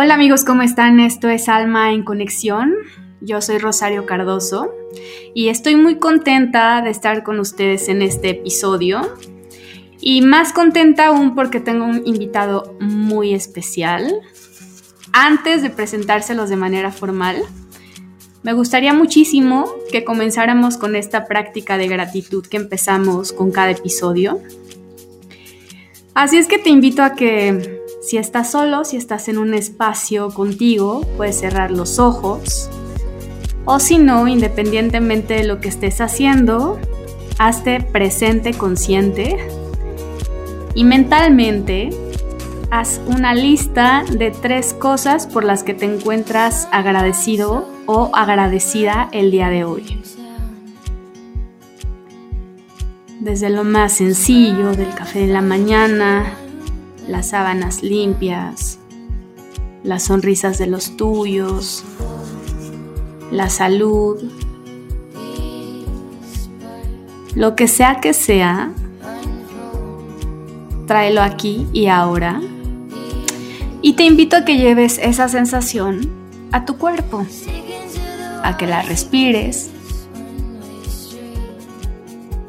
Hola amigos, ¿cómo están? Esto es Alma en Conexión. Yo soy Rosario Cardoso y estoy muy contenta de estar con ustedes en este episodio. Y más contenta aún porque tengo un invitado muy especial. Antes de presentárselos de manera formal, me gustaría muchísimo que comenzáramos con esta práctica de gratitud que empezamos con cada episodio. Así es que te invito a que si estás solo, si estás en un espacio contigo, puedes cerrar los ojos. O si no, independientemente de lo que estés haciendo, hazte presente consciente y mentalmente haz una lista de tres cosas por las que te encuentras agradecido o agradecida el día de hoy. Desde lo más sencillo del café de la mañana, las sábanas limpias, las sonrisas de los tuyos, la salud, lo que sea que sea, tráelo aquí y ahora. Y te invito a que lleves esa sensación a tu cuerpo, a que la respires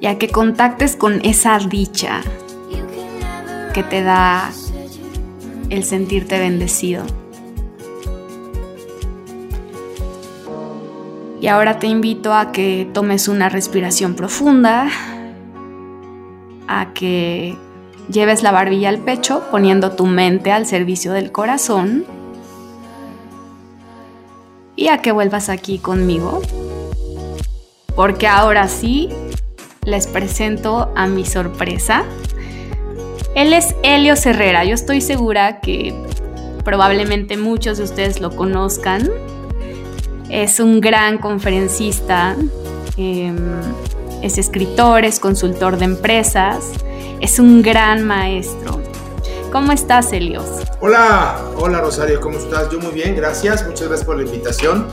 y a que contactes con esa dicha, que te da el sentirte bendecido. Y ahora te invito a que tomes una respiración profunda, a que lleves la barbilla al pecho poniendo tu mente al servicio del corazón y a que vuelvas aquí conmigo, porque ahora sí les presento a mi sorpresa. Él es Helio Herrera. Yo estoy segura que probablemente muchos de ustedes lo conozcan. Es un gran conferencista, em, es escritor, es consultor de empresas, es un gran maestro. ¿Cómo estás, Helios? Hola, hola Rosario, ¿cómo estás? Yo muy bien, gracias, muchas gracias por la invitación.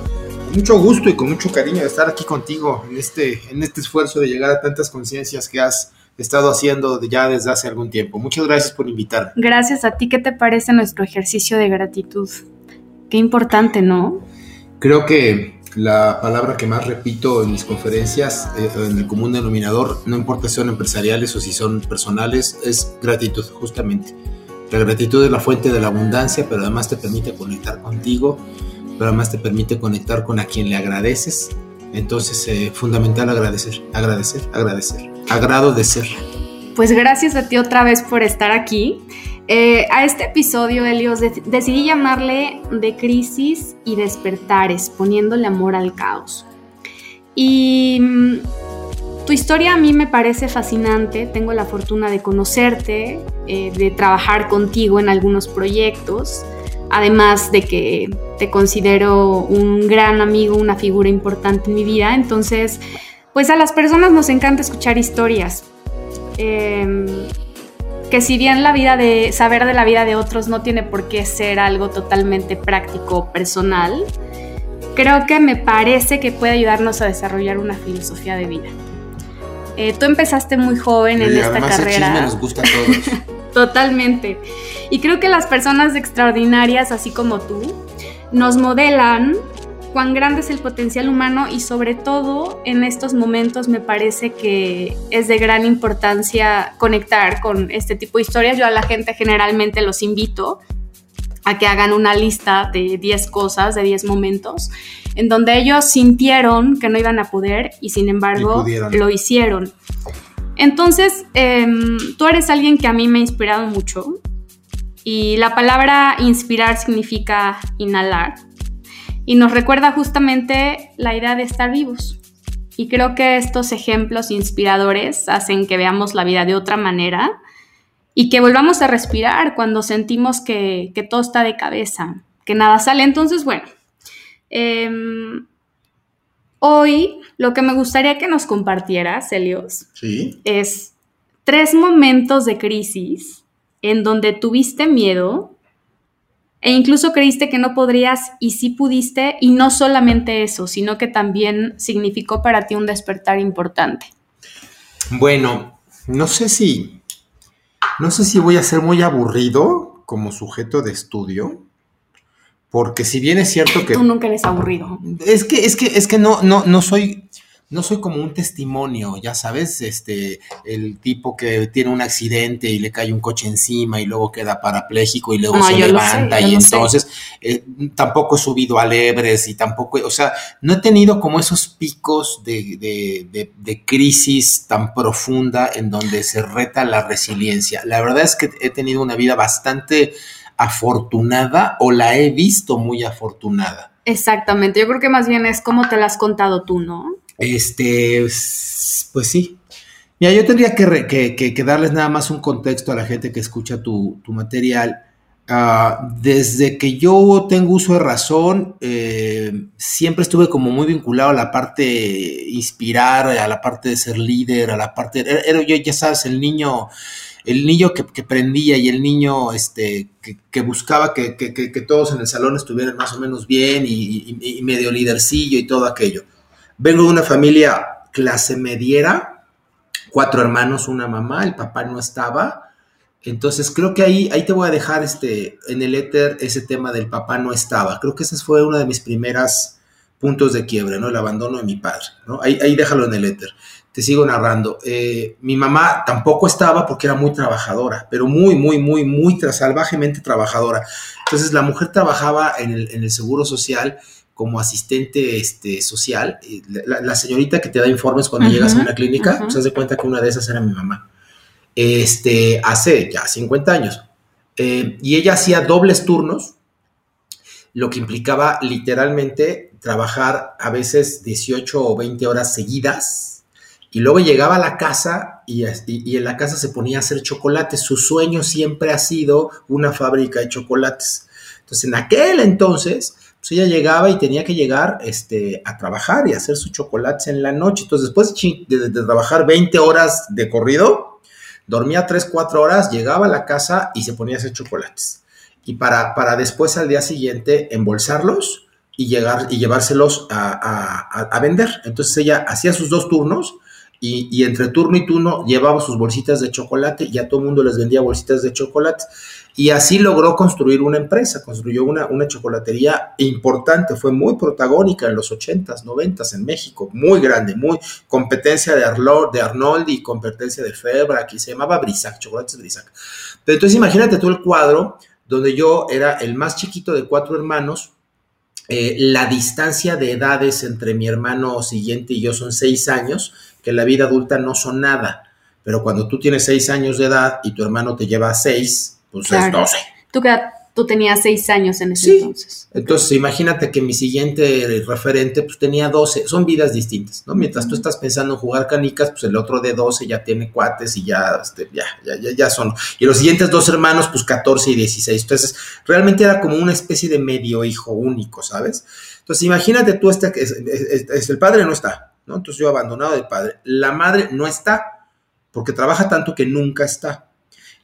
mucho gusto y con mucho cariño de estar aquí contigo en este, en este esfuerzo de llegar a tantas conciencias que has estado haciendo ya desde hace algún tiempo. Muchas gracias por invitarme. Gracias a ti. ¿Qué te parece nuestro ejercicio de gratitud? Qué importante, ¿no? Creo que la palabra que más repito en mis conferencias, eh, en el común denominador, no importa si son empresariales o si son personales, es gratitud, justamente. La gratitud es la fuente de la abundancia, pero además te permite conectar contigo, pero además te permite conectar con a quien le agradeces entonces, eh, fundamental agradecer, agradecer, agradecer. Agrado de ser. Pues gracias a ti otra vez por estar aquí. Eh, a este episodio, Helios, decidí llamarle de crisis y despertares, poniéndole amor al caos. Y mm, tu historia a mí me parece fascinante, tengo la fortuna de conocerte, eh, de trabajar contigo en algunos proyectos además de que te considero un gran amigo, una figura importante en mi vida. Entonces, pues a las personas nos encanta escuchar historias. Em, que si bien la vida de saber de la vida de otros no tiene por qué ser algo totalmente práctico, personal, creo que me parece que puede ayudarnos a desarrollar una filosofía de vida. Eh, tú empezaste muy joven en esta carrera. nos gusta a todos. Totalmente. Y creo que las personas extraordinarias, así como tú, nos modelan cuán grande es el potencial humano y sobre todo en estos momentos me parece que es de gran importancia conectar con este tipo de historias. Yo a la gente generalmente los invito a que hagan una lista de 10 cosas, de 10 momentos, en donde ellos sintieron que no iban a poder y sin embargo lo hicieron. Entonces, em, tú eres alguien que a mí me ha inspirado mucho y la palabra inspirar significa inhalar y nos recuerda justamente la idea de estar vivos. Y creo que estos ejemplos inspiradores hacen que veamos la vida de otra manera y que volvamos a respirar cuando sentimos que, todo está de cabeza, que nada sale. Entonces, bueno, em, Hoy lo que me gustaría que nos compartieras, Helios, es tres momentos de crisis en donde tuviste miedo e incluso creíste que no podrías y sí pudiste y no solamente eso, sino que también significó para ti un despertar importante. Bueno, no sé si no sé si voy a ser muy aburrido como sujeto de estudio, porque si bien es cierto que... Tú nunca eres aburrido. Es que, es que, es que no, no, no soy no soy como un testimonio, ya sabes, este, el tipo que tiene un accidente y le cae un coche encima y luego queda parapléjico y luego se levanta y entonces eh, tampoco he subido a lebres y tampoco, o sea, no he tenido como esos picos de, de, crisis tan profunda en donde se reta la resiliencia. La verdad es que he tenido una vida bastante afortunada o la he visto muy afortunada. Exactamente, yo creo que más bien es como te la has contado tú, ¿no? Este, pues sí. Mira, yo tendría que, darles nada más un contexto a la gente que escucha tu, material. Ah, desde que yo tengo uso de razón, eh, siempre estuve como muy vinculado a la parte inspirar, a la parte de ser líder, a la parte, era, yo, ya sabes, el niño, el niño que, prendía y el niño este, que, buscaba que, todos en el salón estuvieran más o menos bien y, medio lidercillo y todo aquello. Vengo de una familia clase mediera, cuatro hermanos, una mamá, el papá no estaba. Entonces creo que ahí, ahí te voy a dejar este, en el éter ese tema del papá no estaba. Creo que ese fue uno de mis primeros puntos de quiebre, ¿no? El abandono de mi padre, ¿no? Ahí, ahí déjalo en el éter. Te sigo narrando. Eh, mi mamá tampoco estaba porque era muy trabajadora, pero muy, muy, muy, muy salvajemente trabajadora. Entonces la mujer trabajaba en el, en el seguro social como asistente este, social, la, señorita que te da informes cuando llegas a una clínica, se hace cuenta que una de esas era mi mamá. Este, hace ya 50 años. Eh, y ella hacía dobles turnos, lo que implicaba literalmente trabajar a veces 18 o 20 horas seguidas. Y luego llegaba a la casa y, en la casa se ponía a hacer chocolates. Su sueño siempre ha sido una fábrica de chocolates. Entonces, en aquel entonces, pues ella llegaba y tenía que llegar este, a trabajar y hacer sus chocolates en la noche. Entonces, después de, trabajar 20 horas de corrido, dormía 3, 4 horas, llegaba a la casa y se ponía a hacer chocolates. Y para, para después al día siguiente embolsarlos y, llegar, y llevárselos a, vender. Entonces ella hacía sus dos turnos y, y, entre turno y turno llevaba sus bolsitas de chocolate y a todo mundo les vendía bolsitas de chocolate. Y así logró construir una empresa, construyó una, una chocolatería importante, fue muy protagónica en los 80s, 90s en México, muy grande, muy competencia de, Arlo, de Arnold y competencia de Febra, que se llamaba Brisac, chocolates Brisac. Pero entonces imagínate tú el cuadro donde yo era el más chiquito de cuatro hermanos, eh, la distancia de edades entre mi hermano siguiente y yo son seis años, que en la vida adulta no son nada. Pero cuando tú tienes seis años de edad y tu hermano te lleva seis, pues es 12. Tú, tú tenías 6 años en ese entonces. Entonces, imagínate que mi siguiente referente pues tenía 12, son vidas distintas, ¿no? Mientras tú estás pensando en jugar canicas, pues el otro de 12 ya tiene cuates y ya, este, ya, ya, ya, ya son. Y los siguientes dos hermanos, pues 14 y 16. Entonces, realmente era como una especie de medio hijo único, ¿sabes? Entonces, imagínate tú, este, es, es, el padre no está, ¿no? Entonces yo abandonado del padre. La madre no está, porque trabaja tanto que nunca está.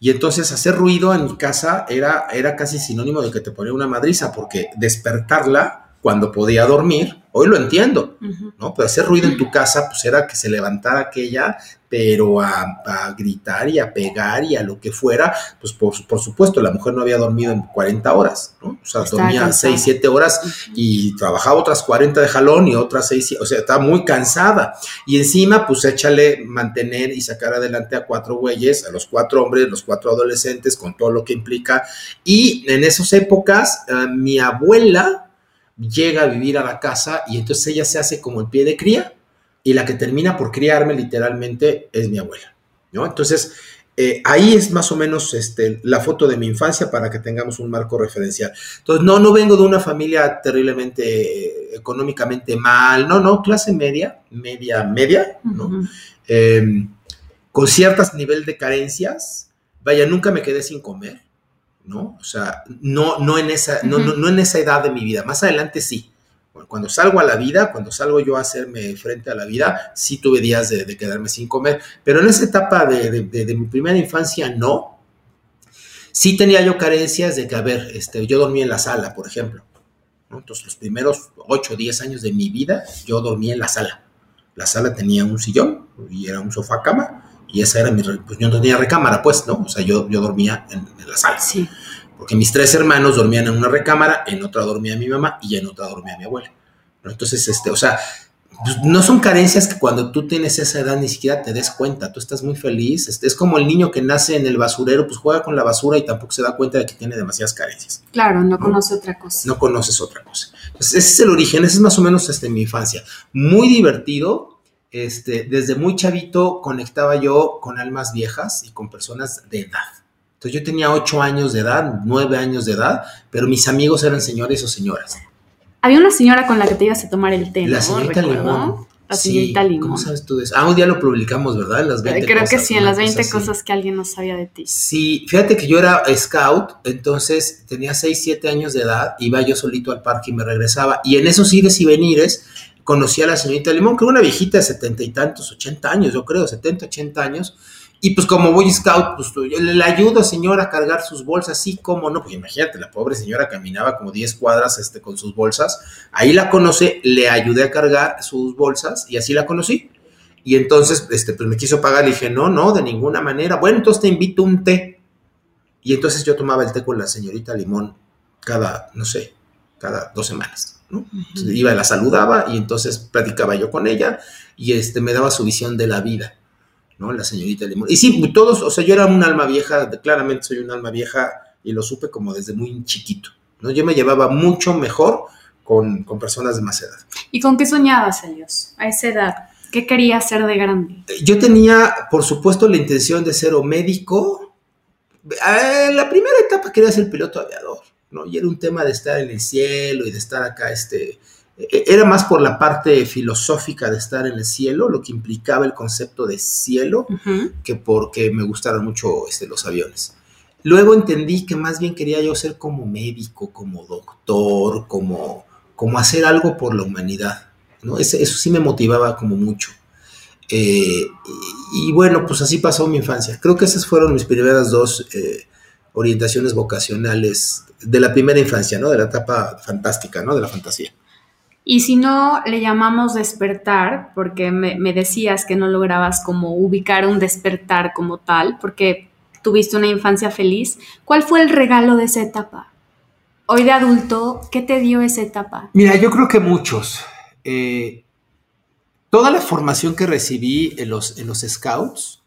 Y entonces hacer ruido en mi casa era, era casi sinónimo de que te ponía una madriza, porque despertarla cuando podía dormir Hoy lo entiendo, ¿no? Pero hacer ruido en tu casa, pues era que se levantara aquella, pero a, gritar y a pegar y a lo que fuera, pues por, supuesto, la mujer no había dormido en 40 horas, ¿no? O sea, dormía 6, 7 horas y trabajaba otras 40 de jalón y otras 6, o sea, estaba muy cansada. Y encima, pues échale mantener y sacar adelante a cuatro güeyes, a los cuatro hombres, los cuatro adolescentes, con todo lo que implica. Y en esas épocas, eh, mi abuela, llega a vivir a la casa y entonces ella se hace como el pie de cría y la que termina por criarme literalmente es mi abuela, ¿no? Entonces, eh, ahí es más o menos este, la foto de mi infancia para que tengamos un marco referencial. Entonces, no, no vengo de una familia terriblemente eh, económicamente mal, no, no, clase media, media, media, ¿no? Em, con ciertas nivel de carencias, vaya, nunca me quedé sin comer, ¿no? O sea, no, no, en esa, no, no, en esa edad de mi vida, más adelante sí. cuando salgo a la vida, cuando salgo yo a hacerme frente a la vida, sí tuve días de, quedarme sin comer, pero en esa etapa de, mi primera infancia no. Sí tenía yo carencias de que, a ver, este, yo dormía en la sala, por ejemplo. Entonces, los primeros 8 o 10 años de mi vida, yo dormía en la sala. La sala tenía un sillón y era un sofá cama y esa era mi, pues yo no tenía recámara, pues, ¿no? O sea, yo, yo dormía en, la sala. Sí. porque mis tres hermanos dormían en una recámara, en otra dormía mi mamá y en otra dormía mi abuela. Entonces, este, o sea, pues, no son carencias que cuando tú tienes esa edad ni siquiera te des cuenta, tú estás muy feliz, este, es como el niño que nace en el basurero, pues juega con la basura y tampoco se da cuenta de que tiene demasiadas carencias. Claro, no, conoce otra cosa. No conoces otra cosa. Entonces, ese es el origen, ese es más o menos este, mi infancia. Muy divertido, este, desde muy chavito conectaba yo con almas viejas y con personas de edad. Entonces yo tenía ocho años de edad, nueve años de edad, pero mis amigos eran señores o señoras. Había una señora con la que te ibas a tomar el té, La señorita Limón. La señorita Limón. ¿Cómo sabes tú de eso? Ah, un día lo publicamos, ¿verdad? En las 20 Creo que cosas, sí, en las 20 cosa así. cosas que alguien no sabía de ti. Sí, fíjate que yo era scout, entonces tenía 6, 7 años de edad, iba yo solito al parque y me regresaba. Y en esos ires y venires conocí a la señorita Limón, que era una viejita de setenta y tantos, 80 años, yo creo, 70, 80 años. Y pues como Boy Scout, pues le, ayudo, señora, a cargar sus bolsas, sí, cómo no, pues imagínate, la pobre señora caminaba como 10 cuadras este, con sus bolsas. Ahí la conocí, le ayudé a cargar sus bolsas y así la conocí. Y entonces, este, pues me quiso pagar, le dije, no, no, de ninguna manera. Bueno, entonces te invito un té. Y entonces yo tomaba el té con la señorita Limón cada, no sé, cada dos semanas. ¿no? Entonces, iba, la saludaba y entonces platicaba yo con ella y este, me daba su visión de la vida, ¿no? La señorita Limón. Y sí, todos, o sea, yo era un alma vieja, claramente soy un alma vieja y lo supe como desde muy chiquito, ¿no? Yo me llevaba mucho mejor con, con personas de más edad. ¿Y con qué soñabas, ellos a esa edad? ¿Qué querías ser de grande? Yo tenía, por supuesto, la intención de ser o médico. Eh, En la primera etapa quería ser piloto aviador, ¿no? Y era un tema de estar en el cielo y de estar acá, este, eh, era más por la parte filosófica de estar en el cielo, lo que implicaba el concepto de cielo, que porque me gustaron mucho este, los aviones. Luego entendí que más bien quería yo ser como médico, como doctor, como, como hacer algo por la humanidad. ¿no? Eso sí me motivaba como mucho. Eh, y, y bueno, pues así pasó mi infancia. Creo que esas fueron mis primeras dos eh, orientaciones vocacionales de la primera infancia, ¿no? De la etapa fantástica, ¿no? De la fantasía. Y si no le llamamos despertar, porque me, me decías que no lograbas como ubicar un despertar como tal, porque tuviste una infancia feliz, ¿cuál fue el regalo de esa etapa? Hoy de adulto, ¿qué te dio esa etapa? Mira, yo creo que muchos. Eh, toda la formación que recibí en los, en los scouts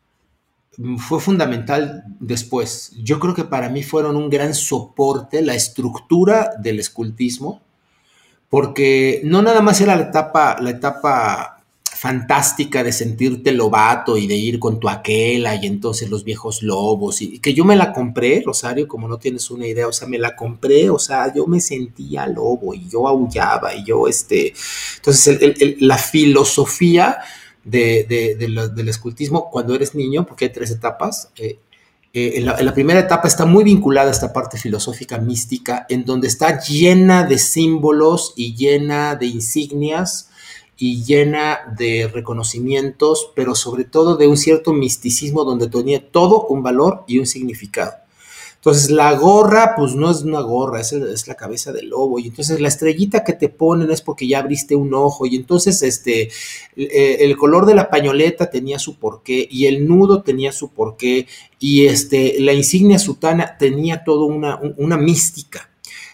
fue fundamental después. Yo creo que para mí fueron un gran soporte la estructura del escultismo, porque no nada más era la etapa, la etapa fantástica de sentirte lobato y de ir con tu aquela y entonces los viejos lobos y que yo me la compré, Rosario, como no tienes una idea, o sea, me la compré, o sea, yo me sentía lobo y yo aullaba y yo, este, entonces el- la filosofía de, de- del escultismo cuando eres niño, porque hay tres etapas, eh, eh, en, la, en la primera etapa está muy vinculada a esta parte filosófica mística, en donde está llena de símbolos y llena de insignias y llena de reconocimientos, pero sobre todo de un cierto misticismo donde tenía todo un valor y un significado. Entonces la gorra, pues no es una gorra, es, la cabeza del lobo. Y entonces la estrellita que te ponen es porque ya abriste un ojo. Y entonces este, eh, el color de la pañoleta tenía su porqué y el nudo tenía su porqué y este, la insignia sutana tenía toda una, un- una mística.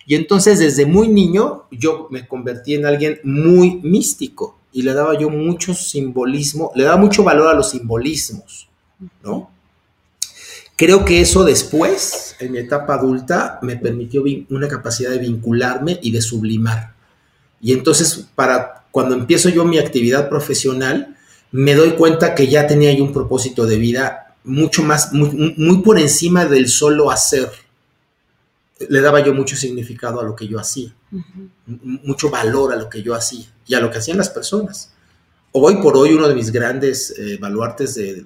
Y entonces desde muy niño yo me convertí en alguien muy místico y le daba yo mucho simbolismo, le daba mucho valor a los simbolismos, ¿no? Creo que eso después, en mi etapa adulta, me permitió una capacidad de vincularme y de sublimar. Y entonces, para cuando empiezo yo mi actividad profesional, me doy cuenta que ya tenía yo un propósito de vida mucho más, muy, muy por encima del solo hacer. Le daba yo mucho significado a lo que yo hacía, Ujú. m- mucho valor a lo que yo hacía y a lo que hacían las personas. Hoy por hoy uno de mis grandes eh, baluartes de,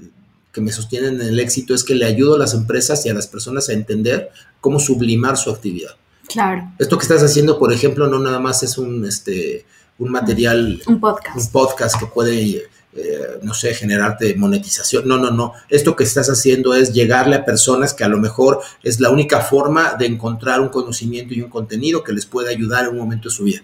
que me sostienen en el éxito es que le ayudo a las empresas y a las personas a entender cómo sublimar su actividad. Claro, Esto que estás haciendo, por ejemplo, no nada más es un, este, un material, un un podcast. podcast que puede, eh, no sé, generarte monetización. No, no, no. Esto que estás haciendo es llegarle a personas que a lo mejor es la única forma de encontrar un conocimiento y un contenido que les pueda ayudar en un momento de su vida.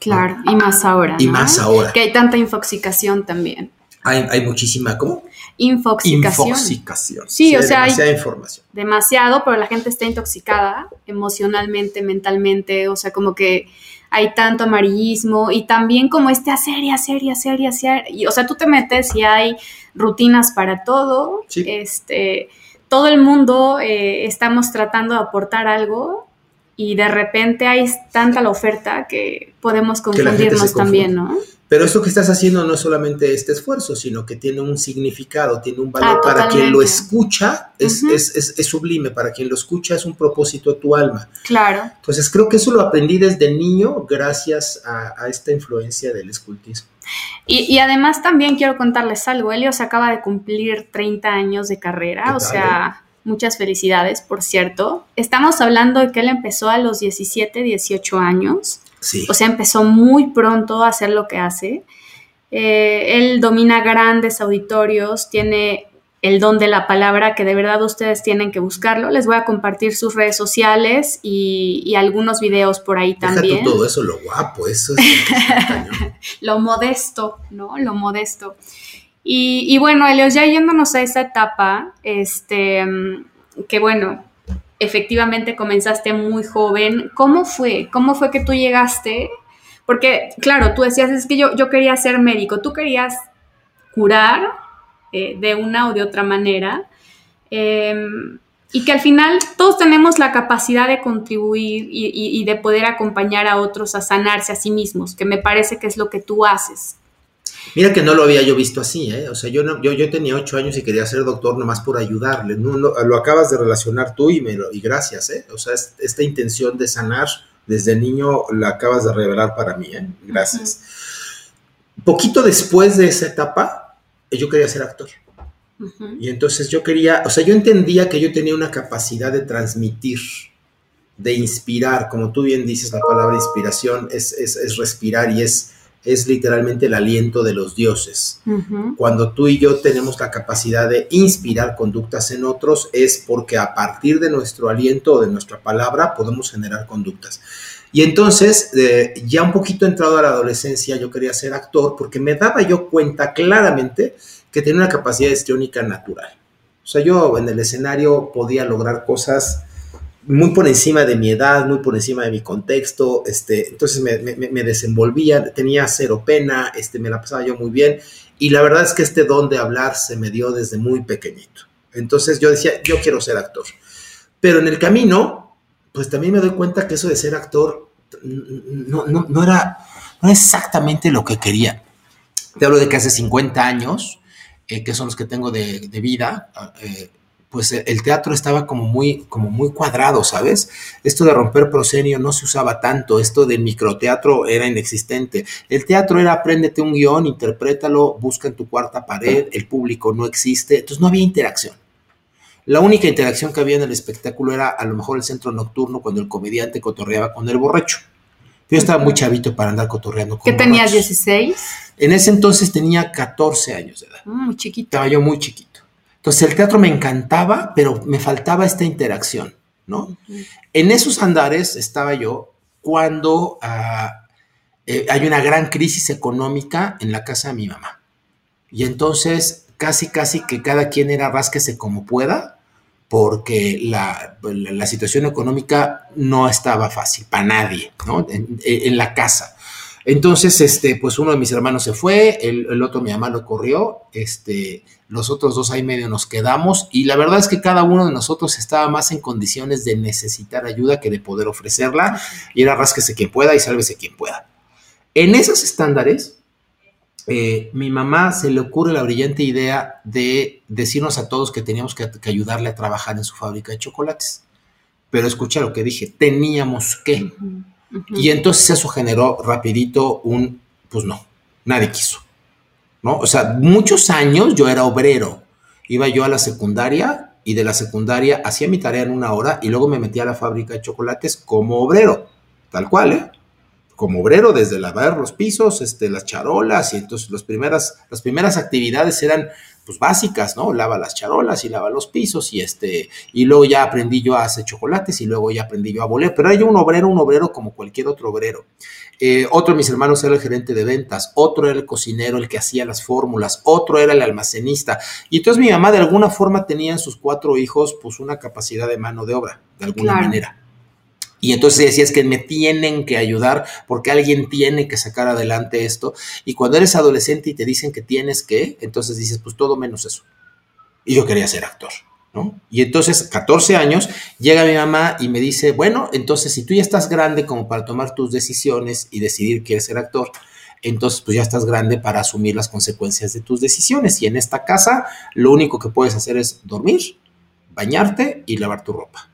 Claro, y más ahora. Y ¿no? más ahora. Que hay tanta infoxicación también. Hay, hay muchísima, ¿cómo? Infoxicación. Infoxicación. Sí, o sea, hay demasiada información. demasiado, pero la gente está intoxicada emocionalmente, mentalmente, o sea, como que hay tanto amarillismo y también como este hacer y hacer y hacer y hacer. Y, o sea, tú te metes y hay rutinas para todo. Sí. Este, todo el mundo eh, estamos tratando de aportar algo y de repente hay tanta la oferta que podemos Que se confundirnos también, ¿no? Pero esto que estás haciendo no es solamente este esfuerzo, sino que tiene un significado, tiene un valor Ah, para quien lo escucha, es, es, es- es sublime, para quien lo escucha es un propósito a tu alma. Claro. Entonces creo que eso lo aprendí desde niño gracias a, a esta influencia del escultismo. Y, y además también quiero contarles algo. Helios acaba de cumplir 30 años de carrera, ¿Qué o sea, muchas felicidades, por cierto. Estamos hablando de que él empezó a los 17, 18 años. Sí. O sea, empezó muy pronto a hacer lo que hace. Eh, él domina grandes auditorios, tiene el don de la palabra que de verdad ustedes tienen que buscarlo. Les voy a compartir sus redes sociales y, y algunos videos por ahí también. todo eso, lo guapo, eso es. Lo modesto, ¿no? Lo modesto. Y, bueno, Elios, ya yéndonos a esa etapa, este, que bueno, efectivamente comenzaste muy joven. ¿Cómo fue? ¿Cómo fue que tú llegaste? Porque, claro, tú decías, es que yo, yo quería ser médico, tú querías curar eh, de una o de otra manera. eh, y que al final todos tenemos la capacidad de contribuir y, y- y de poder acompañar a otros a sanarse a sí mismos, que me parece que es lo que tú haces. Mira que no lo había yo visto así, ¿eh? O sea, yo, no, yo, yo tenía ocho años y quería ser doctor nomás por ayudarle. No, no, lo acabas de relacionar tú y, me lo- y gracias, ¿eh? O sea, es- esta intención de sanar desde niño la acabas de revelar para mí, ¿eh? Gracias. Poquito después de esa etapa, yo quería ser actor. Y entonces yo quería, o sea, yo entendía que yo tenía una capacidad de transmitir, de inspirar, como tú bien dices, la palabra inspiración es, es, es respirar y es, es literalmente el aliento de los dioses. Cuando tú y yo tenemos la capacidad de inspirar conductas en otros, es porque a partir de nuestro aliento o de nuestra palabra podemos generar conductas. Y entonces, eh, ya un poquito entrado a la adolescencia, yo quería ser actor porque me daba yo cuenta claramente que tenía una capacidad histriónica natural. O sea, yo en el escenario podía lograr cosas muy por encima de mi edad, muy por encima de mi contexto, este, entonces me, desenvolvía, tenía cero pena, este, me la pasaba yo muy bien y la verdad es que este don de hablar se me dio desde muy pequeñito. Entonces yo decía, yo quiero ser actor. Pero en el camino, pues también me doy cuenta que eso de ser actor no, no, no era, no exactamente lo que quería. Te hablo de que hace 50 años, eh, que son los que tengo de, de vida, eh, pues el teatro estaba como muy, como muy cuadrado, ¿sabes? Esto de romper proscenio no se usaba tanto, esto del microteatro era inexistente. El teatro era apréndete un guion, interprétalo, busca en tu cuarta pared, el público no existe, entonces no había interacción. La única interacción que había en el espectáculo era a lo mejor el centro nocturno cuando el comediante cotorreaba con el borracho. Yo estaba muy chavito para andar cotorreando con ¿Qué tenías, borrachos. 16? En ese entonces tenía 14 años de edad. Mm, Muy chiquito. Estaba yo muy chiquito. Entonces el teatro me encantaba, pero me faltaba esta interacción, ¿no? En esos andares estaba yo cuando ah, eh, hay una gran crisis económica en la casa de mi mamá. Y entonces casi, casi que cada quien era rásquese como pueda, porque la, la- situación económica no estaba fácil para nadie, ¿no? En la casa. Entonces, este, pues uno de mis hermanos se fue, el, otro mi mamá lo corrió, este, los otros dos ahí medio nos quedamos y la verdad es que cada uno de nosotros estaba más en condiciones de necesitar ayuda que de poder ofrecerla y era rásquese quien pueda y sálvese quien pueda. En esos estándares, eh, mi mamá se le ocurre la brillante idea de decirnos a todos que teníamos que ayudarle a trabajar en su fábrica de chocolates. Pero escucha lo que dije, teníamos que. Y entonces eso generó rapidito un, pues no, nadie quiso, ¿no? O sea, muchos años yo era obrero, iba yo a la secundaria y de la secundaria hacía mi tarea en una hora y luego me metía a la fábrica de chocolates como obrero, tal cual, ¿eh? como obrero desde lavar los pisos, este, las charolas, y entonces las primeras, las primeras actividades eran pues básicas, ¿no? Lava las charolas y lava los pisos y este, y luego ya aprendí yo a hacer chocolates y luego ya aprendí yo a boler, pero era un obrero, un obrero como cualquier otro obrero. Eh, otro de mis hermanos era el gerente de ventas, otro era el cocinero, el que hacía las fórmulas, otro era el almacenista. Y entonces mi mamá de alguna forma tenía en sus cuatro hijos pues una capacidad de mano de obra, de alguna manera. Y entonces decías que me tienen que ayudar porque alguien tiene que sacar adelante esto. Y cuando eres adolescente y te dicen que tienes que, entonces dices, pues todo menos eso. Y yo quería ser actor. ¿No? Y entonces, 14 años, llega mi mamá y me dice, bueno, entonces si tú ya estás grande como para tomar tus decisiones y decidir que quieres ser actor, entonces pues ya estás grande para asumir las consecuencias de tus decisiones. Y en esta casa lo único que puedes hacer es dormir, bañarte y lavar tu ropa.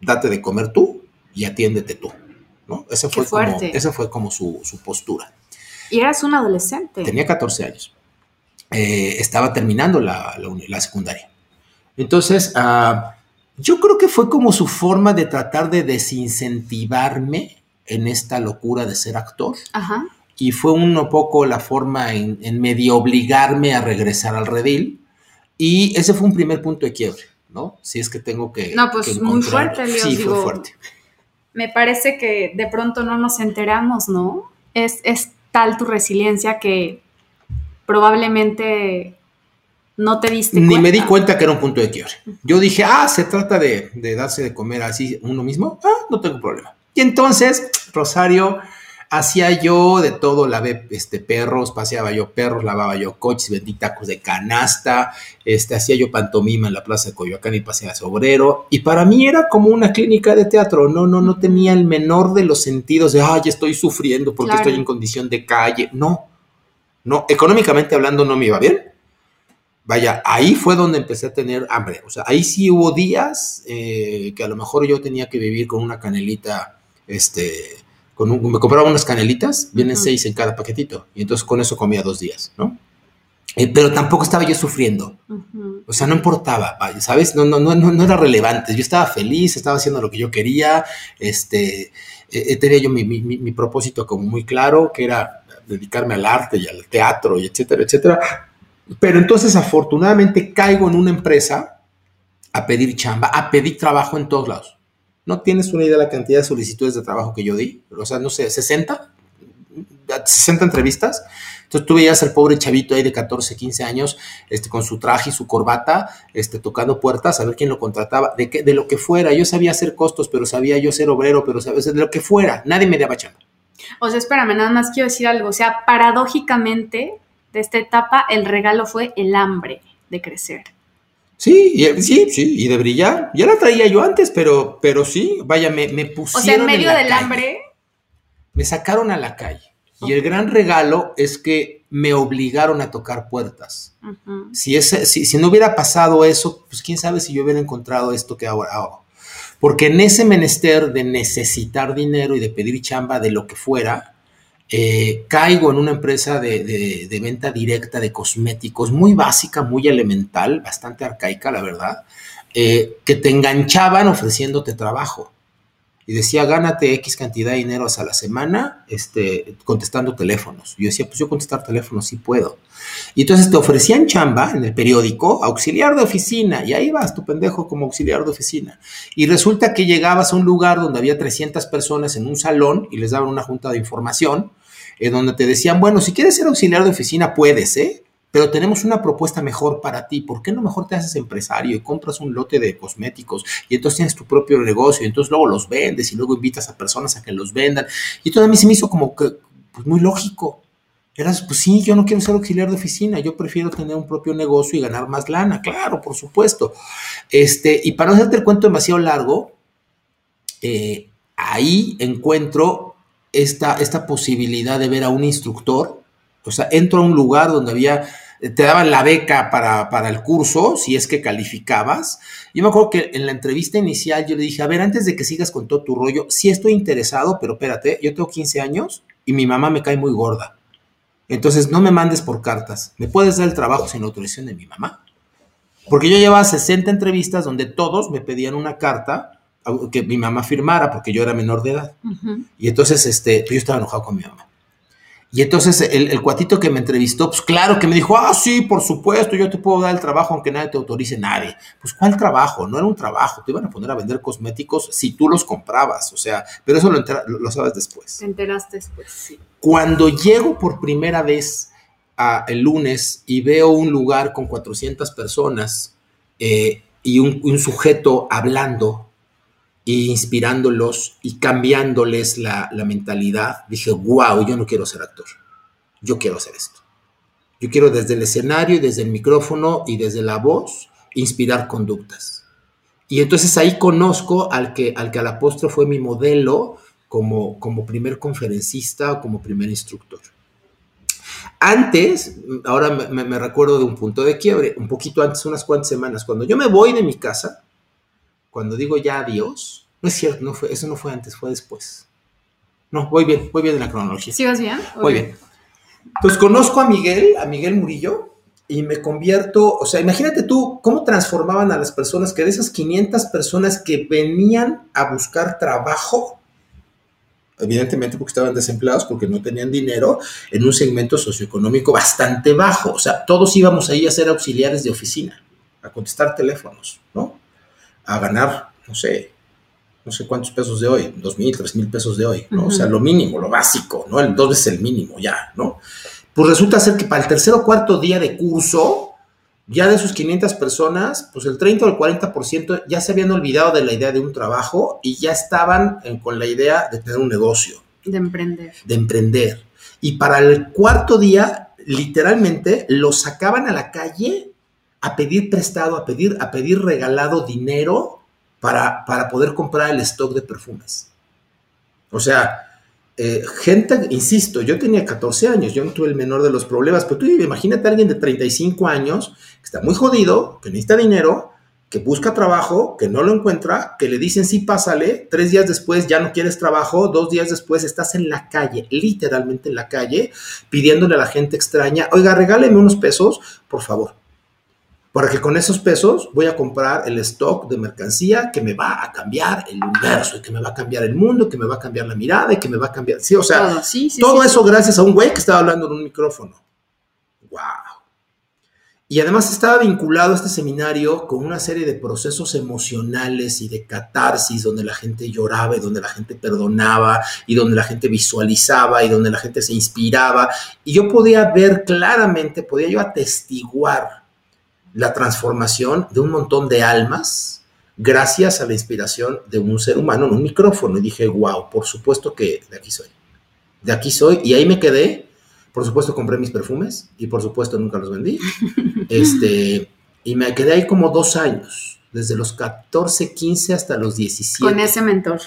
Date de comer tú y atiéndete tú. ¿no? Ese fue, como, ese fue como su, postura. Y eras un adolescente. Tenía 14 años. Eh, estaba terminando la, la, secundaria. Entonces, ah, yo creo que fue como su forma de tratar de desincentivarme en esta locura de ser actor. Ajá. Y fue un poco la forma en, medio obligarme a regresar al redil. Y ese fue un primer punto de quiebre, ¿no? Si es que tengo que. No, pues muy fuerte, Sí, fue fuerte me parece que de pronto no nos enteramos, ¿no? Es, es tal tu resiliencia que probablemente no te diste Ni me di cuenta que era un punto de quiebre. Yo dije, ah, se trata de, de darse de comer así uno mismo. Ah, no tengo problema. Y entonces, Rosario Hacía yo de todo, lavé este, perros, paseaba yo perros, lavaba yo coches, vendí tacos de canasta, este, hacía yo pantomima en la plaza de Coyoacán y paseaba obrero. Y para mí era como una clínica de teatro, no, no, no tenía el menor de los sentidos de, ay, estoy sufriendo porque estoy en condición de calle. No, no, económicamente hablando no me iba bien. Vaya, ahí fue donde empecé a tener hambre. O sea, ahí sí hubo días eh, que a lo mejor yo tenía que vivir con una canelita, este, me compraba unas canelitas, vienen seis en cada paquetito, y entonces con eso comía dos días, ¿no? Eh, pero tampoco estaba yo sufriendo. O sea, no importaba, ¿sabes? No, no, no, no, era relevante. Yo estaba feliz, estaba haciendo lo que yo quería. Este, eh, eh, tenía yo mi, mi, mi, propósito como muy claro, que era dedicarme al arte y al teatro, y etcétera, etcétera. Pero entonces, afortunadamente, caigo en una empresa a pedir chamba, a pedir trabajo en todos lados. No tienes una idea de la cantidad de solicitudes de trabajo que yo di, o sea, no sé, 60, 60 entrevistas. Entonces tú veías al pobre chavito ahí de 14, 15 años, este, con su traje y su corbata, este, tocando puertas, a ver quién lo contrataba, de, qué, de lo que fuera. Yo sabía hacer costos, pero sabía yo ser obrero, pero sabía de lo que fuera. Nadie me daba chamba. O sea, espérame, nada más quiero decir algo. O sea, paradójicamente, de esta etapa, el regalo fue el hambre de crecer. Sí, y, sí, sí, y de brillar. Ya la traía yo antes, pero, pero sí, vaya, me, me pusieron. O sea, en medio del hambre. Me sacaron a la calle. Y el gran regalo es que me obligaron a tocar puertas. si, ese, si, si, no hubiera pasado eso, pues quién sabe si yo hubiera encontrado esto que ahora hago. Porque en ese menester de necesitar dinero y de pedir chamba de lo que fuera, eh, caigo en una empresa de, venta directa de cosméticos muy básica, muy elemental, bastante arcaica, la verdad, eh, que te enganchaban ofreciéndote trabajo y decía, gánate X cantidad de dinero a la semana este, contestando teléfonos. Yo decía, pues yo contestar teléfonos sí puedo. Y entonces te ofrecían chamba en el periódico, auxiliar de oficina, y ahí vas tu pendejo como auxiliar de oficina. Y resulta que llegabas a un lugar donde había 300 personas en un salón y les daban una junta de información, en donde te decían, bueno, si quieres ser auxiliar de oficina, puedes, ¿eh? pero tenemos una propuesta mejor para ti. ¿Por qué no mejor te haces empresario y compras un lote de cosméticos y entonces tienes tu propio negocio y entonces luego los vendes y luego invitas a personas a que los vendan? Y todo a mí se me hizo como que pues, muy lógico. Eras, pues sí, yo no quiero ser auxiliar de oficina, yo prefiero tener un propio negocio y ganar más lana, claro, por supuesto. Este, y para no hacerte el cuento demasiado largo, eh, ahí encuentro esta, esta posibilidad de ver a un instructor o sea, entro a un lugar donde había, te daban la beca para, el curso, si es que calificabas. Yo me acuerdo que en la entrevista inicial yo le dije, a ver, antes de que sigas con todo tu rollo, sí estoy interesado, pero espérate, yo tengo 15 años y mi mamá me cae muy gorda. Entonces, no me mandes por cartas. ¿Me puedes dar el trabajo sin autorización de mi mamá? Porque yo llevaba 60 entrevistas donde todos me pedían una carta que mi mamá firmara porque yo era menor de edad. Y entonces, este, yo estaba enojado con mi mamá. Y entonces el, el, cuatito que me entrevistó, pues claro que me dijo, ah, sí, por supuesto, yo te puedo dar el trabajo aunque nadie te autorice, nadie. Pues ¿cuál trabajo? No era un trabajo, te iban a poner a vender cosméticos si tú los comprabas, o sea, pero eso lo, lo, sabes después. Te enteraste después, sí. Cuando llego por primera vez a, el lunes y veo un lugar con 400 personas eh, y un, un sujeto hablando y inspirándolos y cambiándoles la, la, mentalidad, dije, wow, yo no quiero ser actor, yo quiero hacer esto. Yo quiero desde el escenario desde el micrófono y desde la voz inspirar conductas. Y entonces ahí conozco al que al, que a la postre fue mi modelo como, como primer conferencista o como primer instructor. Antes, ahora me recuerdo de un punto de quiebre, un poquito antes, unas cuantas semanas, cuando yo me voy de mi casa, cuando digo ya adiós, no es cierto, no fue, eso no fue antes, fue después. No, voy bien, voy bien en la cronología. ¿Sí vas bien? Voy bien. Entonces conozco a Miguel, a Miguel Murillo, y me convierto, o sea, imagínate tú cómo transformaban a las personas, que de esas 500 personas que venían a buscar trabajo, evidentemente porque estaban desempleados, porque no tenían dinero, en un segmento socioeconómico bastante bajo. O sea, todos íbamos ahí a ser auxiliares de oficina, a contestar teléfonos, ¿no? A ganar, no sé, no sé cuántos pesos de hoy, dos mil, tres mil pesos de hoy, ¿no? O sea, lo mínimo, lo básico, ¿no? El dos es el mínimo ya, ¿no? Pues resulta ser que para el tercer o cuarto día de curso, ya de sus 500 personas, pues el 30 o el 40% ya se habían olvidado de la idea de un trabajo y ya estaban con la idea de tener un negocio. De emprender. De emprender. Y para el cuarto día, literalmente, los sacaban a la calle a pedir prestado, a pedir, a pedir regalado dinero para, para poder comprar el stock de perfumes. O sea, eh, gente, insisto, yo tenía 14 años, yo no tuve el menor de los problemas, pero tú imagínate a alguien de 35 años que está muy jodido, que necesita dinero, que busca trabajo, que no lo encuentra, que le dicen sí, pásale, tres días después ya no quieres trabajo, dos días después estás en la calle, literalmente en la calle, pidiéndole a la gente extraña, oiga, regáleme unos pesos, por favor para que con esos pesos voy a comprar el stock de mercancía que me va a cambiar el universo, y que me va a cambiar el mundo, que me va a cambiar la mirada y que me va a cambiar, sí, o sea, todo eso gracias a un güey que estaba hablando en un micrófono. Wow. Y además estaba vinculado a este seminario con una serie de procesos emocionales y de catarsis donde la gente lloraba y donde la gente perdonaba y donde la gente visualizaba y donde la gente se inspiraba. Y yo podía ver claramente, podía yo atestiguar la transformación de un montón de almas gracias a la inspiración de un ser humano en un micrófono. Y dije, wow, por supuesto que de aquí soy. De aquí soy. Y ahí me quedé. Por supuesto compré mis perfumes y por supuesto nunca los vendí. Este, y me quedé ahí como dos años, desde los 14, 15 hasta los 17. Con ese mentor.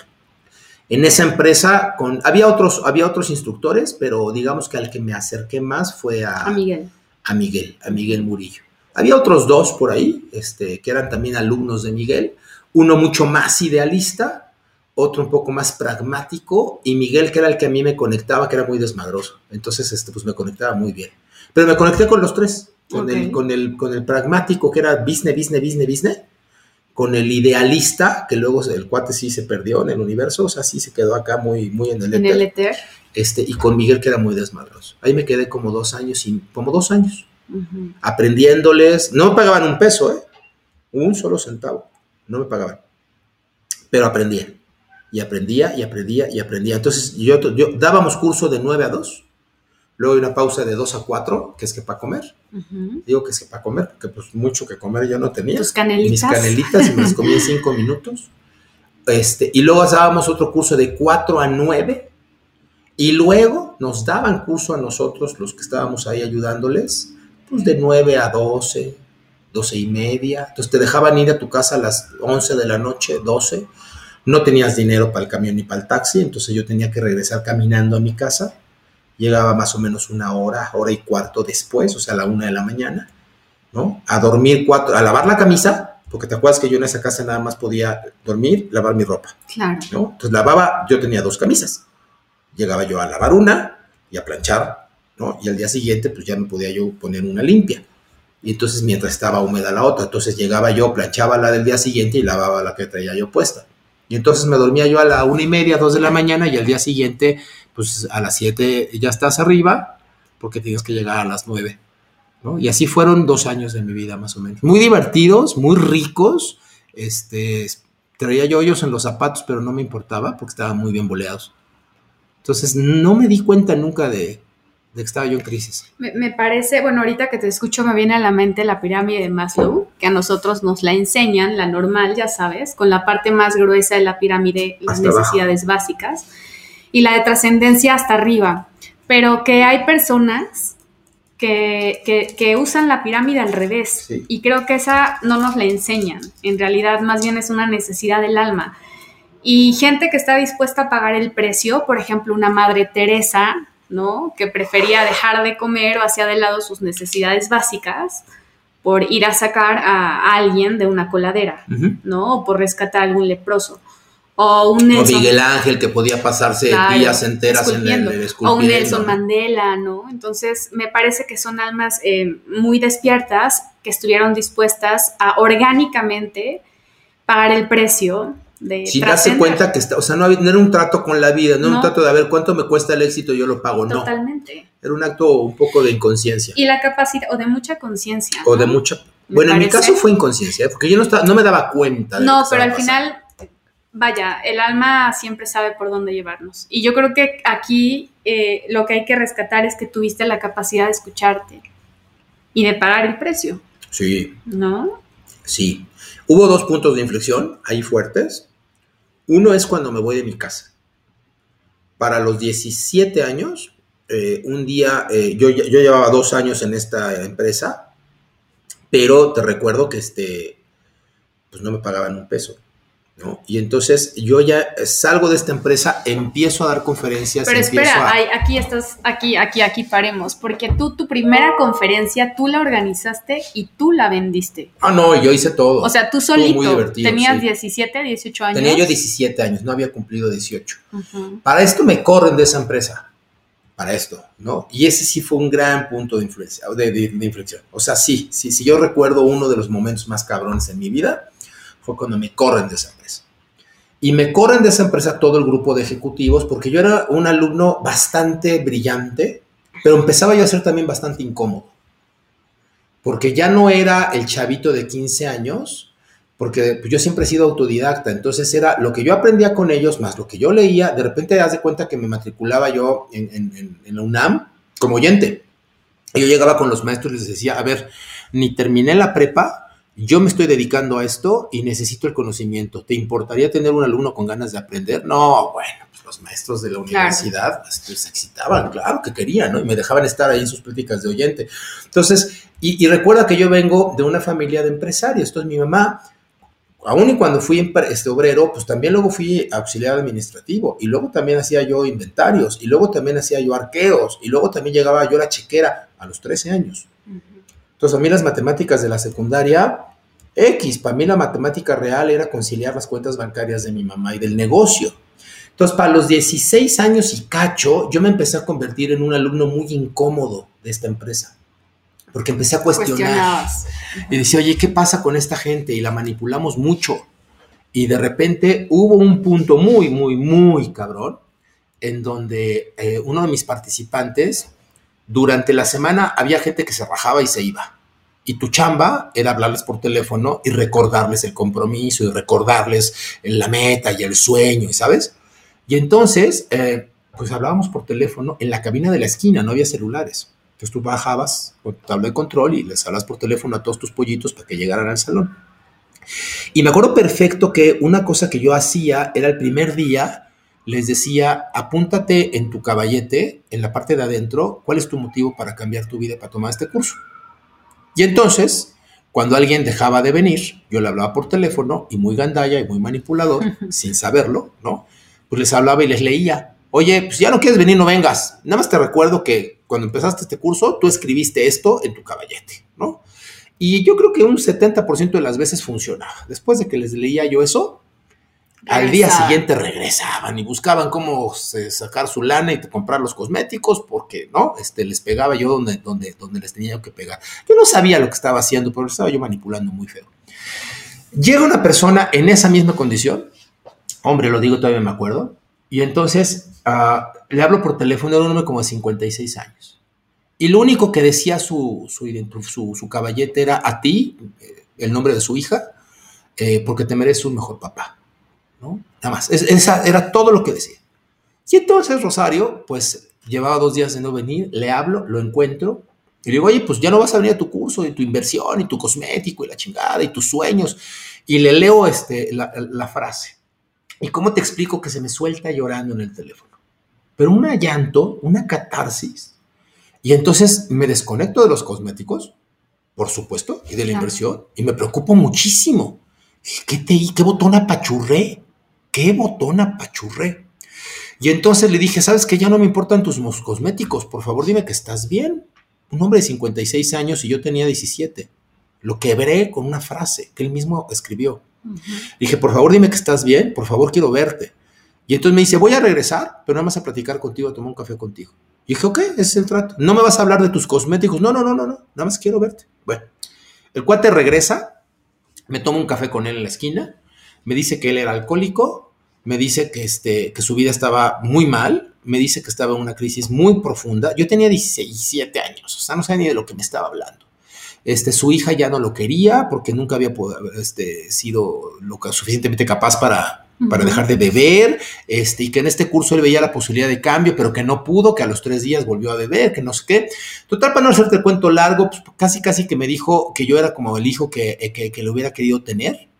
En esa empresa con, había, otros, había otros instructores, pero digamos que al que me acerqué más fue a, a Miguel. A Miguel, a Miguel Murillo. Había otros dos por ahí, este, que eran también alumnos de Miguel, uno mucho más idealista, otro un poco más pragmático, y Miguel, que era el que a mí me conectaba, que era muy desmadroso. Entonces, este, pues me conectaba muy bien. Pero me conecté con los tres, con, el, con, el, con el pragmático, que era business, business, business, business, con el idealista, que luego el cuate sí se perdió en el universo, o sea, sí se quedó acá muy, muy en el en El éter. Este, y con Miguel, que era muy desmadroso. Ahí me quedé como dos años, y, como dos años aprendiéndoles. No me pagaban un peso, ¿eh? Un solo centavo. No me pagaban. Pero aprendía. Y aprendía y aprendía y aprendía. Entonces yo, yo dábamos curso de 9 a 2. Luego hay una pausa de 2 a 4, que es que para comer. Digo que es que para comer, porque pues mucho que comer yo no tenía. Tus canelitas. Mis canelitas y me las comí en 5 minutos. Este, y luego dábamos otro curso de 4 a 9. Y luego nos daban curso a nosotros, los que estábamos ahí ayudándoles, pues de 9 a 12, 12 y media. Entonces te dejaban ir a tu casa a las 11 de la noche, 12. No tenías dinero para el camión ni para el taxi, entonces yo tenía que regresar caminando a mi casa. Llegaba más o menos una hora, hora y cuarto después, o sea, a la una de la mañana, ¿no? A dormir cuatro, a lavar la camisa, porque te acuerdas que yo en esa casa nada más podía dormir, lavar mi ropa. Claro. ¿no? Entonces lavaba, yo tenía dos camisas. Llegaba yo a lavar una y a planchar y al día siguiente, pues ya me podía yo poner una limpia. Y entonces mientras estaba húmeda la otra, entonces llegaba yo, planchaba la del día siguiente y lavaba la que traía yo puesta. Y entonces me dormía yo a la una y media, dos de la mañana y al día siguiente, pues a las siete ya estás arriba porque tienes que llegar a las nueve. Y así fueron dos años de mi vida más o menos. Muy divertidos, muy ricos. Este, traía yo hoyos en los zapatos, pero no me importaba porque estaban muy bien boleados. Entonces no me di cuenta nunca de, de que estaba yo en crisis. Me, me, parece, bueno, ahorita que te escucho me viene a la mente la pirámide de Maslow, que a nosotros nos la enseñan, la normal, ya sabes, con la parte más gruesa de la pirámide, las Hasta necesidades básicas, y la de trascendencia hasta arriba. Pero que hay personas que, que, que, usan la pirámide al revés, Sí. y creo que esa no nos la enseñan. En realidad, más bien es una necesidad del alma. Y gente que está dispuesta a pagar el precio, por ejemplo, una madre Teresa, ¿no? Que prefería dejar de comer o hacía de lado sus necesidades básicas por ir a sacar a alguien de una coladera. ¿no? O por rescatar a algún leproso. O un O Nelson, Miguel Ángel, que podía pasarse Claro, días enteras en el, el o un Nelson ¿no? Mandela, ¿no? Entonces, me parece que son almas eh, muy despiertas que estuvieron dispuestas a orgánicamente pagar el precio de Sin darse cuenta que está, o sea, no, había- no era un trato con la vida, no, era un trato de a ver cuánto me cuesta el éxito, yo lo pago, no. Totalmente. Era un acto un poco de inconsciencia. Y la capacidad, o de mucha conciencia. o de mucha. Me Bueno, en mi caso fue inconsciencia, ¿eh? porque yo no, estaba, no me daba cuenta. de No, pero al final, vaya, el alma siempre sabe por dónde llevarnos. Y yo creo que aquí eh, lo que hay que rescatar es que tuviste la capacidad de escucharte y de pagar el precio, Sí, ¿no? sí. Hubo dos puntos de inflexión ahí fuertes. Uno es cuando me voy de mi casa. Para los 17 años, eh, un día, eh, yo, yo llevaba dos años en esta empresa, pero te recuerdo que este, pues no me pagaban un peso. ¿No? Y entonces yo ya salgo de esta empresa, empiezo a dar conferencias. Pero espera, a- aquí estás, aquí, aquí, aquí paremos, porque tú tu primera conferencia, tú la organizaste y tú la vendiste. Ah, no, yo hice todo. O sea, tú muy solito, divertido, tenías sí. 17, 18 años. Tenía yo 17 años, no había cumplido 18. Ujú. Para esto me corren de esa empresa. Para esto, ¿no? Y ese sí fue un gran punto de influencia, de, de- de inflexión. O sea, sí, sí, si yo recuerdo uno de los momentos más cabrones en mi vida, fue cuando me corren de esa empresa. Y me corren de esa empresa todo el grupo de ejecutivos, porque yo era un alumno bastante brillante, pero empezaba yo a ser también bastante incómodo. Porque ya no era el chavito de 15 años, porque yo siempre he sido autodidacta, entonces era lo que yo aprendía con ellos, más lo que yo leía, de repente das de cuenta que me matriculaba yo en- en la UNAM como oyente. Y yo llegaba con los maestros y les decía, a ver, ni terminé la prepa, yo me estoy dedicando a esto y necesito el conocimiento. ¿Te importaría tener un alumno con ganas de aprender? No, bueno, pues los maestros de la Claro. universidad este, se excitaban, claro que querían, ¿no? Y me dejaban estar ahí en sus pláticas de oyente. Entonces, y, y recuerda que yo vengo de una familia de empresarios, entonces mi mamá aún y cuando fui este obrero, pues también luego fui auxiliar administrativo y luego también hacía yo inventarios y luego también hacía yo arqueos y luego también llegaba yo a la chequera a los 13 años. Entonces a mí las matemáticas de la secundaria, X, para mí la matemática real era conciliar las cuentas bancarias de mi mamá y del negocio. Entonces para los 16 años y cacho, yo me empecé a convertir en un alumno muy incómodo de esta empresa. Porque empecé a cuestionar. Y decía, oye, ¿qué pasa con esta gente? Y la manipulamos mucho. Y de repente hubo un punto muy, muy, muy cabrón, en donde eh, uno de mis participantes, durante la semana había gente que se rajaba y se iba. Y tu chamba era hablarles por teléfono y recordarles el compromiso y recordarles la meta y el sueño, ¿sabes? Y entonces, eh, pues hablábamos por teléfono en la cabina de la esquina, no había celulares. Entonces tú bajabas con tu tabla de control y les hablas por teléfono a todos tus pollitos para que llegaran al salón. Y me acuerdo perfecto que una cosa que yo hacía era el primer día, les decía, apúntate en tu caballete, en la parte de adentro, cuál es tu motivo para cambiar tu vida, para tomar este curso. Y entonces, cuando alguien dejaba de venir, yo le hablaba por teléfono y muy gandalla y muy manipulador, sin saberlo, ¿no? Pues les hablaba y les leía. Oye, pues ya no quieres venir, no vengas. Nada más te recuerdo que cuando empezaste este curso, tú escribiste esto en tu caballete, ¿no? Y yo creo que un 70% de las veces funcionaba. Después de que les leía yo eso, al día siguiente regresaban y buscaban cómo se- sacar su lana y comprar los cosméticos porque, ¿no? Este, les pegaba yo donde, donde, donde les tenía que pegar. Yo no sabía lo que estaba haciendo, pero estaba yo manipulando muy feo. Llega una persona en esa misma condición Hombre, lo digo, todavía me acuerdo. Y entonces ah, le hablo por teléfono, era un hombre como de 56 años. Y lo único que decía su, su, su, caballete era a ti, eh, el nombre de su hija, eh, porque te mereces un mejor papá. ¿No? Nada más. esa era todo lo que decía. Y entonces Rosario, pues llevaba dos días de no venir, le hablo, lo encuentro, y le digo, oye, pues ya no vas a venir a tu curso, y tu inversión, y tu cosmético, y la chingada, y tus sueños. Y le leo este, la, frase. ¿Y cómo te explico que se me suelta llorando en el teléfono? Pero una llanto, una catarsis. Y entonces me desconecto de los cosméticos, por supuesto, y de la inversión, y me preocupo muchísimo. ¿Qué, te, ¿Qué botón apachurré? ¿Qué botón apachurré? Y entonces le dije, ¿sabes que Ya no me importan tus cosméticos, por favor dime que estás bien. Un hombre de 56 años y yo tenía 17. Lo quebré con una frase que él mismo escribió. Dije, por favor dime que estás bien, por favor quiero verte. Y entonces me dice, voy a regresar, pero nada más a platicar contigo, a tomar un café contigo. Y dije, ok, ese es el trato. No me vas a hablar de tus cosméticos. No, no, no, no, no. Nada más quiero verte. Bueno, el cuate regresa, me tomo un café con él en la esquina, me dice que él era alcohólico me dice que, este, que su vida estaba muy mal, me dice que estaba en una crisis muy profunda. Yo tenía 17 años, o sea, no sabía ni de lo que me estaba hablando. Este, su hija ya no lo quería porque nunca había este, sido lo suficientemente capaz para, para dejar de beber, este, y que en este curso él veía la posibilidad de cambio, pero que no pudo, que a los tres días volvió a beber, que no sé qué. Total, para no hacerte el cuento largo, pues casi casi que me dijo que yo era como el hijo que, que, que le hubiera querido tener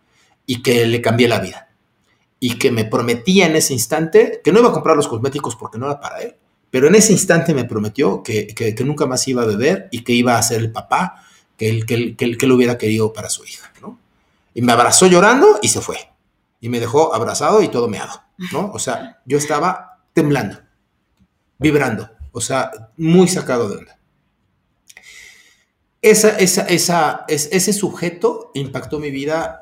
y que le cambié la vida y que me prometía en ese instante que no iba a comprar los cosméticos porque no era para él, pero en ese instante me prometió que, que, nunca más iba a beber y que iba a ser el papá que él, que, él, que, él, que lo hubiera querido para su hija, ¿no? Y me abrazó llorando y se fue. Y me dejó abrazado y todo meado, ¿no? O sea, yo estaba temblando, vibrando, o sea, muy sacado de onda. Esa, esa, esa, ese sujeto impactó mi vida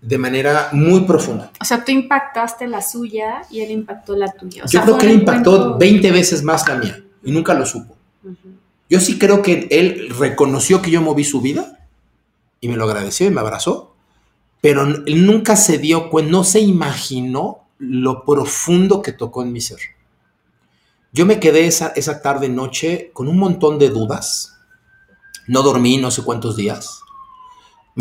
de manera muy profunda. O sea, tú impactaste la suya y él impactó la tuya. Yo creo que él impactó 20 veces más la mía y nunca lo supo. Yo sí creo que él reconoció que yo moví su vida y me lo agradeció y me abrazó, pero él nunca se dio cuenta, no se imaginó lo profundo que tocó en mi ser. Yo me quedé esa, esa tarde noche con un montón de dudas. No dormí no sé cuántos días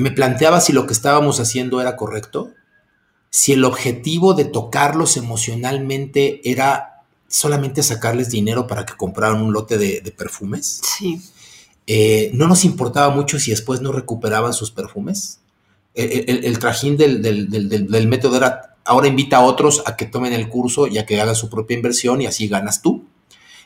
me planteaba si lo que estábamos haciendo era correcto, si el objetivo de tocarlos emocionalmente era solamente sacarles dinero para que compraran un lote de, perfumes. Sí. Eh, no nos importaba mucho si después no recuperaban sus perfumes. El, trajín del, método era, ahora invita a otros a que tomen el curso y a que hagan su propia inversión y así ganas tú.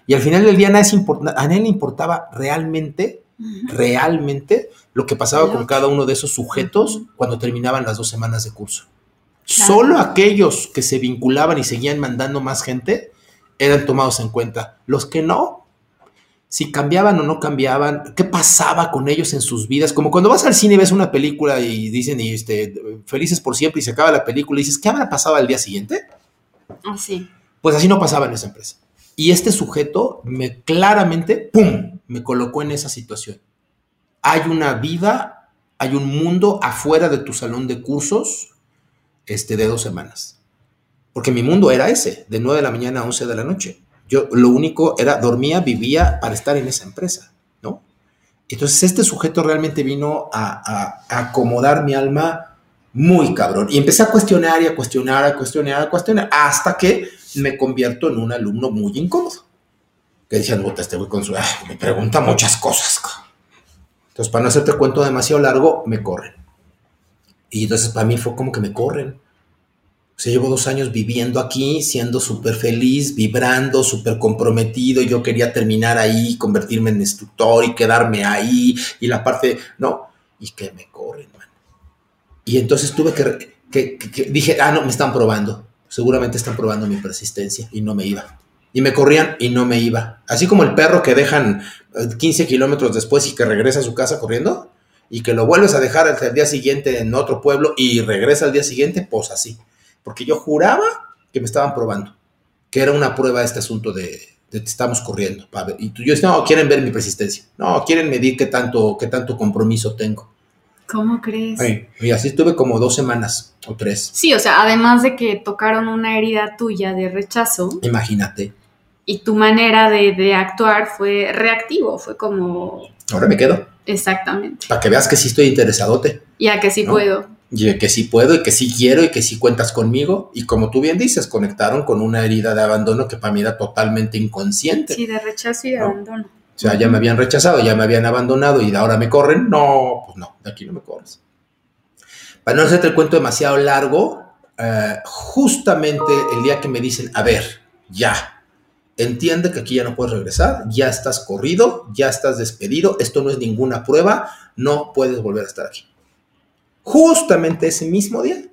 Y al final del día a nadie le importaba realmente realmente lo que pasaba con cada uno de esos sujetos cuando terminaban las dos semanas de curso. Solo aquellos que se vinculaban y seguían mandando más gente eran tomados en cuenta. Los que no, si cambiaban o no cambiaban, qué pasaba con ellos en sus vidas. Como cuando vas al cine y ves una película y dicen, y este, felices por siempre, y se acaba la película y dices, ¿qué habrá pasado al día siguiente? Así. Pues así no pasaba en esa empresa. Y este sujeto me claramente, ¡pum!, me colocó en esa situación. Hay una vida, hay un mundo afuera de tu salón de cursos este, de dos semanas. Porque mi mundo era ese, de 9 de la mañana a 11 de la noche. Yo lo único era, dormía, vivía para estar en esa empresa, ¿no? Entonces este sujeto realmente vino a, a acomodar mi alma muy cabrón. Y empecé a cuestionar y a cuestionar, a cuestionar, a cuestionar, hasta que me convierto en un alumno muy incómodo. Que decían, puta, este güey con su... me pregunta muchas cosas. Entonces, para no hacerte cuento demasiado largo, me corren. Y entonces para mí fue como que me corren. O sea, llevo dos años viviendo aquí, siendo súper feliz, vibrando, súper comprometido. Yo quería terminar ahí, convertirme en instructor y quedarme ahí. Y la parte, no, y que me corren, man. Y entonces tuve que, dije, ah, no, me están probando seguramente están probando mi persistencia y no me iba. Y me corrían y no me iba. Así como el perro que dejan 15 eh, kilómetros después y que regresa a su casa corriendo y que lo vuelves a dejar el día siguiente en otro pueblo y regresa al día siguiente, pues así. Porque yo juraba que me estaban probando, que era una prueba este asunto de, de estamos corriendo. Y yo decía, no, quieren ver mi persistencia. No, quieren medir qué tanto, qué tanto compromiso tengo. ¿Cómo crees? y así estuve como dos semanas o tres. Sí, o sea, además de que tocaron una herida tuya de rechazo. Imagínate. Y tu manera de, actuar fue reactivo, fue como... Ahora me quedo. Exactamente. Para que veas que sí estoy interesadote. Y a que sí puedo. Y que sí puedo y que sí quiero y que sí cuentas conmigo. Y como tú bien dices, conectaron con una herida de abandono que para mí era totalmente inconsciente. Sí, de rechazo y de abandono. O sea, ya me habían rechazado, ya me habían abandonado y ahora me corren. No, pues no, de aquí no me corres. Para no hacerte el cuento demasiado largo, eh, justamente el día que me dicen, a ver, ya, entiende que aquí ya no puedes regresar, ya estás corrido, ya estás despedido, esto no es ninguna prueba, no puedes volver a estar aquí. Justamente ese mismo día,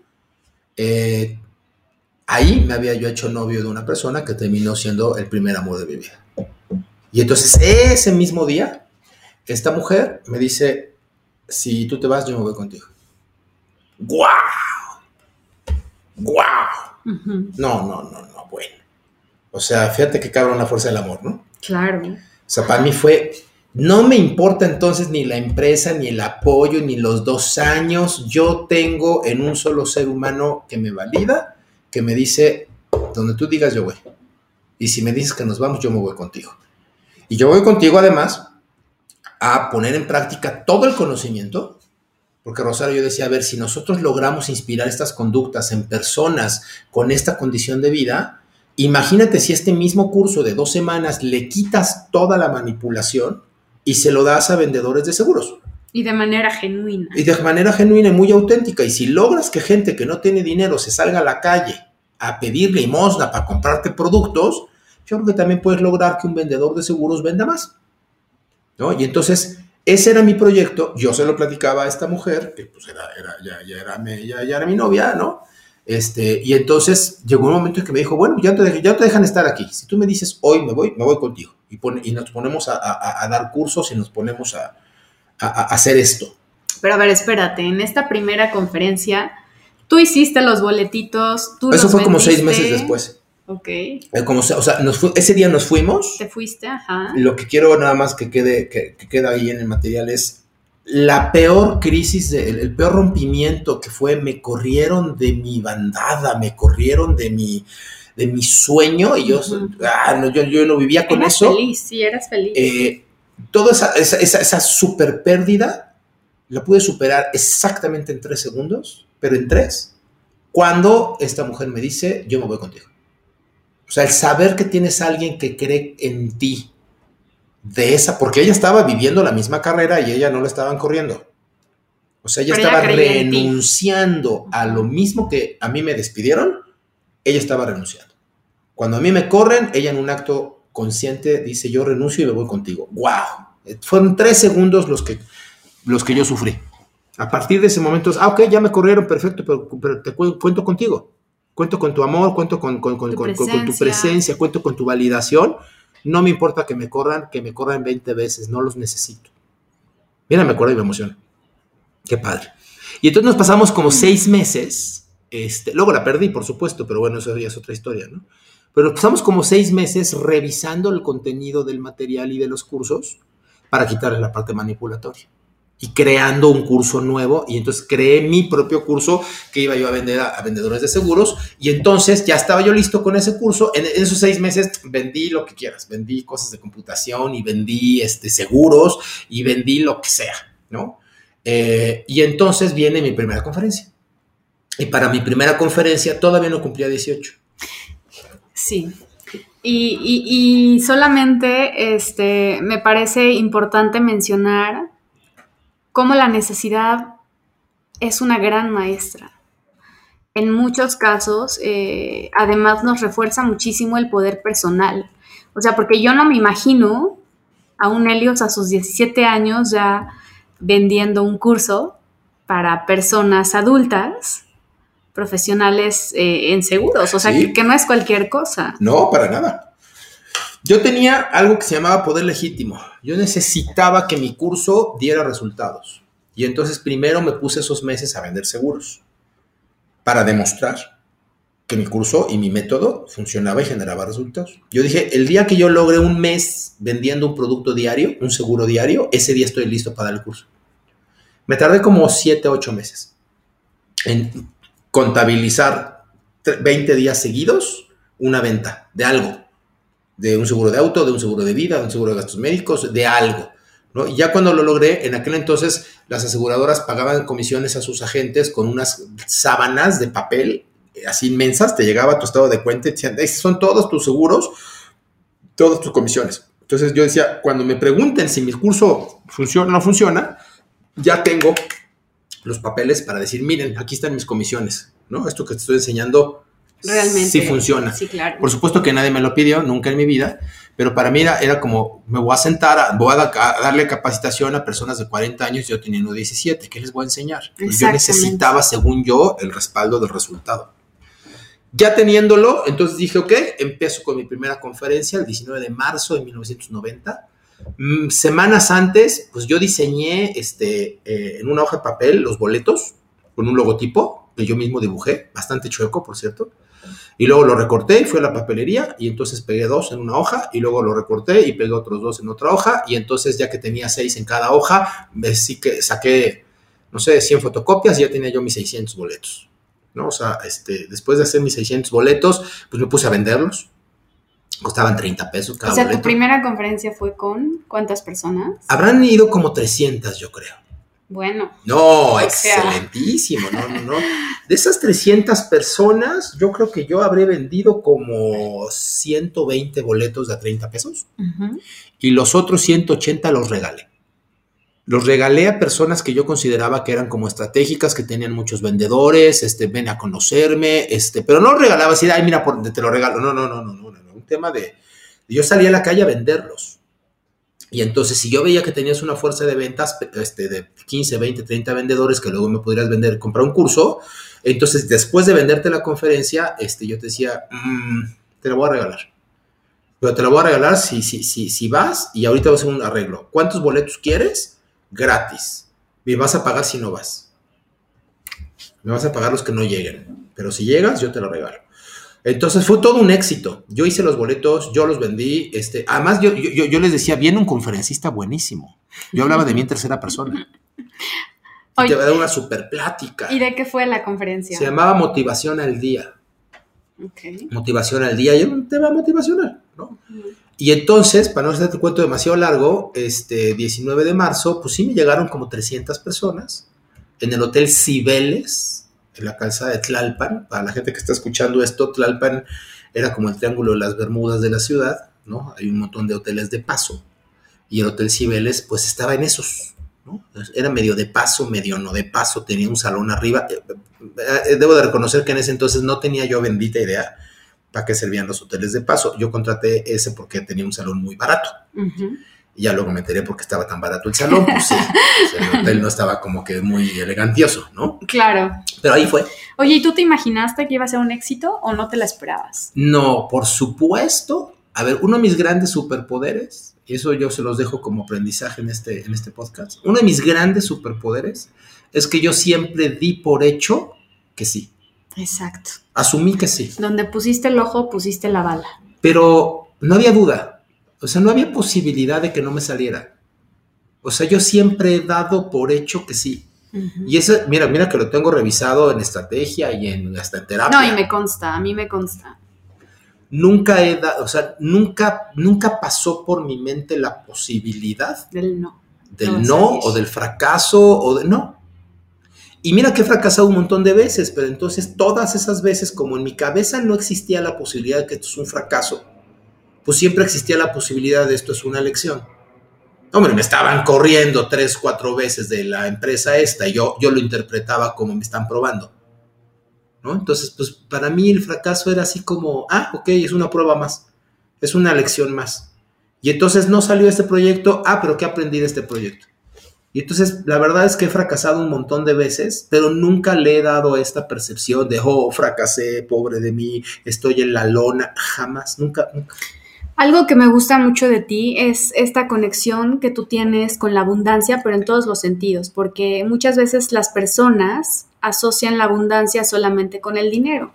eh, ahí me había yo hecho novio de una persona que terminó siendo el primer amor de mi vida. Y entonces ese mismo día, esta mujer me dice, si tú te vas, yo me voy contigo. ¡Guau! ¡Guau! No, no, no, no, bueno. O sea, fíjate que cabrón la fuerza del amor, ¿no? Claro. O sea, para mí fue, no me importa entonces ni la empresa, ni el apoyo, ni los dos años. Yo tengo en un solo ser humano que me valida, que me dice, donde tú digas yo voy. Y si me dices que nos vamos, yo me voy contigo. Y yo voy contigo además a poner en práctica todo el conocimiento, porque Rosario yo decía, a ver, si nosotros logramos inspirar estas conductas en personas con esta condición de vida, imagínate si este mismo curso de dos semanas le quitas toda la manipulación y se lo das a vendedores de seguros. Y de manera genuina. Y de manera genuina y muy auténtica. Y si logras que gente que no tiene dinero se salga a la calle a pedir limosna para comprarte productos, yo creo que también puedes lograr que un vendedor de seguros venda más. ¿no? Y entonces, ese era mi proyecto. Yo se lo platicaba a esta mujer, que pues era, ya, ya, era, ya, era mi novia, ¿no? Este, y entonces llegó un momento en que me dijo, bueno, ya te, ya te dejan estar aquí. Si tú me dices, hoy me voy, me voy contigo. Y, nos ponemos a, dar cursos y nos ponemos a, hacer esto. Pero a ver, espérate, en esta primera conferencia, tú hiciste los boletitos, tú Eso fue como seis meses después. Ok. Eh, como, o sea, ese día nos fuimos. Te fuiste, ajá. Lo que quiero nada más que quede, que, queda ahí en el material es la peor crisis, el, peor rompimiento que fue, me corrieron de mi bandada, me corrieron de mi, de mi sueño y yo, ah, no, yo, yo, no vivía con eras eso. feliz, sí, eras feliz. Eh, toda esa, esa, esa, esa super pérdida la pude superar exactamente en tres segundos, pero en tres, cuando esta mujer me dice, yo me voy contigo. O sea, el saber que tienes a alguien que cree en ti, de esa, porque ella estaba viviendo la misma carrera y ella no la estaban corriendo. O sea, ella estaba renunciando a lo mismo que a mí me despidieron, ella estaba renunciando. Cuando a mí me corren, ella en un acto consciente dice, yo renuncio y me voy contigo. ¡Wow! Fueron tres segundos los que, los que yo sufrí. A partir de ese momento, ah, ok, ya me corrieron, perfecto, pero, pero te cuento contigo. Cuento con tu amor, cuento con, tu, presencia, cuento con tu validación. No me importa que me corran, que me corran 20 veces, no los necesito. Mira, me acuerdo y me emociona. Qué padre. Y entonces nos pasamos como seis meses. Este, luego la perdí, por supuesto, pero bueno, eso ya es otra historia, ¿no? Pero nos pasamos como seis meses revisando el contenido del material y de los cursos para quitarle la parte manipulatoria y creando un curso nuevo y entonces creé mi propio curso que iba yo a vender a, vendedores de seguros y entonces ya estaba yo listo con ese curso. En, esos seis meses vendí lo que quieras, vendí cosas de computación y vendí este, seguros y vendí lo que sea, ¿no? Eh, y entonces viene mi primera conferencia. Y para mi primera conferencia todavía no cumplía 18. Sí. Y, y solamente este, me parece importante mencionar cómo la necesidad es una gran maestra. En muchos casos, eh, además nos refuerza muchísimo el poder personal. O sea, porque yo no me imagino a un Helios a sus 17 años ya vendiendo un curso para personas adultas, profesionales eh, en seguros. O sea, que no es cualquier cosa. No, para nada. Yo tenía algo que se llamaba poder legítimo. Yo necesitaba que mi curso diera resultados. Y entonces primero me puse esos meses a vender seguros para demostrar que mi curso y mi método funcionaba y generaba resultados. Yo dije, el día que yo logre un mes vendiendo un producto diario, un seguro diario, ese día estoy listo para dar el curso. Me tardé como 7, 8 meses en contabilizar 20 días seguidos una venta de algo, de un seguro de auto, de un seguro de vida, de un seguro de gastos médicos, de algo. ¿no? Y ya cuando lo logré, en aquel entonces las aseguradoras pagaban comisiones a sus agentes con unas sábanas de papel eh, así inmensas, te llegaba tu estado de cuenta y decían, son todos tus seguros, todas tus comisiones. Entonces yo decía, cuando me pregunten si mi curso funciona o no funciona, ya tengo los papeles para decir, miren, aquí están mis comisiones, ¿no? Esto que te estoy enseñando Realmente. sí funciona. Sí, claro. Por supuesto que nadie me lo pidió, nunca en mi vida, pero para mí era, era como, me voy a sentar, a- voy a, da- a darle capacitación a personas de 40 años, yo teniendo 17, ¿qué les voy a enseñar? Pues yo necesitaba, según yo, el respaldo del resultado. Ya teniéndolo, entonces dije, ok, empiezo con mi primera conferencia el 19 de marzo de 1990. Mm, semanas antes, pues yo diseñé este, eh, en una hoja de papel los boletos con un logotipo que yo mismo dibujé, bastante chueco, por cierto. Y luego lo recorté y fui a la papelería y entonces pegué dos en una hoja y luego lo recorté y pegué otros dos en otra hoja y entonces ya que tenía seis en cada hoja, sí que saqué, no sé, 100 fotocopias y ya tenía yo mis 600 boletos. ¿no? O sea, este, después de hacer mis 600 boletos, pues me puse a venderlos. Costaban 30 pesos cada O sea, tu boleto. primera conferencia fue con cuántas personas? Habrán ido como 300, yo creo. Bueno, No, sea. excelentísimo, no, no, no. De esas 300 personas, yo creo que yo habré vendido como 120 boletos de a 30 pesos y los otros 180 los regalé. Los regalé a personas que yo consideraba que eran como estratégicas, que tenían muchos vendedores, este, ven a conocerme, este, pero no regalaba así, ay, mira, por, te lo regalo. No, no, no, no, no, no, no. Un tema de, yo salía a la calle a venderlos. Y entonces, si yo veía que tenías una fuerza de ventas este, de 15, 20, 30 vendedores que luego me pudieras vender, comprar un curso, entonces después de venderte la conferencia, este, yo te decía, "Mm, te la voy a regalar. Pero te la voy a regalar si, si, si, si vas y ahorita vas a hacer un arreglo. ¿Cuántos boletos quieres? Gratis. Me vas a pagar si no vas. Me vas a pagar los que no lleguen. Pero si llegas, yo te lo regalo. Entonces fue todo un éxito. Yo hice los boletos, yo los vendí. Este, además, yo, yo, yo les decía, viene un conferencista buenísimo. Yo hablaba de mí en tercera persona. Y Oye. te va a dar una super plática. ¿y de qué fue la conferencia? Se llamaba Motivación al Día. Ok. Motivación al Día y era un tema motivacional, ¿no? Y entonces, para no hacerte el cuento demasiado largo, este 19 de marzo, pues sí me llegaron como 300 personas en el Hotel Cibeles, la calzada de Tlalpan. Para la gente que está escuchando esto, Tlalpan era como el triángulo de las Bermudas de la ciudad, ¿no? Hay un montón de hoteles de paso. Y el Hotel Cibeles, pues estaba en esos, ¿no? Era medio de paso, medio no de paso, tenía un salón arriba. Eh, eh, Debo de reconocer que en ese entonces no tenía yo bendita idea para qué servían los hoteles de paso. Yo contraté ese porque tenía un salón muy barato. Y ya luego me enteré por qué estaba tan barato el salón. Pues sí, pues el hotel no estaba como que muy elegantioso, ¿no? Claro. Pero ahí fue. Oye, ¿y tú te imaginaste que iba a ser un éxito o no te la esperabas? No, por supuesto. A ver, uno de mis grandes superpoderes, y eso yo se los dejo como aprendizaje en este, en este podcast, uno de mis grandes superpoderes es que yo siempre di por hecho que sí. Exacto. Asumí que sí. Donde pusiste el ojo, pusiste la bala. pero no había duda. O sea, no había posibilidad de que no me saliera. O sea, yo siempre he dado por hecho que sí. Y eso, mira, mira que lo tengo revisado en estrategia y en hasta en terapia. No, y me consta, a mí me consta. Nunca he dado, o sea, nunca, nunca pasó por mi mente la posibilidad Del no. del No no o del fracaso o de no. Y mira que he fracasado un montón de veces, pero entonces todas esas veces, como en mi cabeza no existía la posibilidad de que esto es un fracaso, pues siempre existía la posibilidad de esto es una lección. Hombre, me estaban corriendo tres, cuatro veces de la empresa esta y yo, yo lo interpretaba como me están probando. ¿No? Entonces, pues para mí el fracaso era así como, ah, ok, es una prueba más, es una lección más. Y entonces no salió este proyecto, ah, pero ¿qué aprendí de este proyecto? Y entonces la verdad es que he fracasado un montón de veces, pero nunca le he dado esta percepción de, oh, fracasé, pobre de mí, estoy en la lona, jamás, nunca, nunca. Algo que me gusta mucho de ti es esta conexión que tú tienes con la abundancia, pero en todos los sentidos, porque muchas veces las personas asocian la abundancia solamente con el dinero.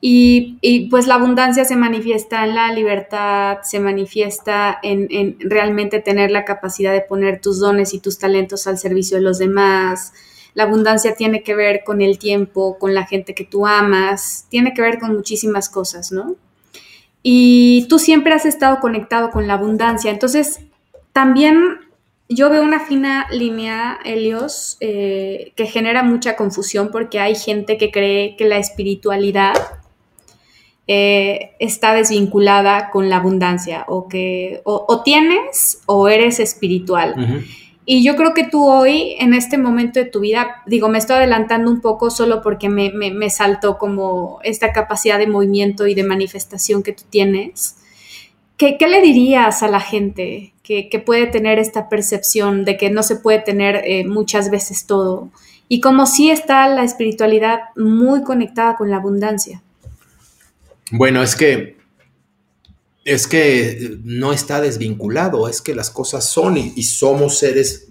Y, pues la abundancia se manifiesta en la libertad, se manifiesta en, en, realmente tener la capacidad de poner tus dones y tus talentos al servicio de los demás. La abundancia tiene que ver con el tiempo, con la gente que tú amas, tiene que ver con muchísimas cosas, ¿no? Y tú siempre has estado conectado con la abundancia. Entonces, también yo veo una fina línea, Helios, eh, que genera mucha confusión porque hay gente que cree que la espiritualidad eh, está desvinculada con la abundancia o que o, tienes o eres espiritual. Y yo creo que tú hoy, en este momento de tu vida, digo, me estoy adelantando un poco solo porque me, saltó como esta capacidad de movimiento y de manifestación que tú tienes. ¿Qué, le dirías a la gente que, que, puede tener esta percepción de que no se puede tener eh, muchas veces todo? Y como sí está la espiritualidad muy conectada con la abundancia. Bueno, es que es que no está desvinculado, es que las cosas son y, somos seres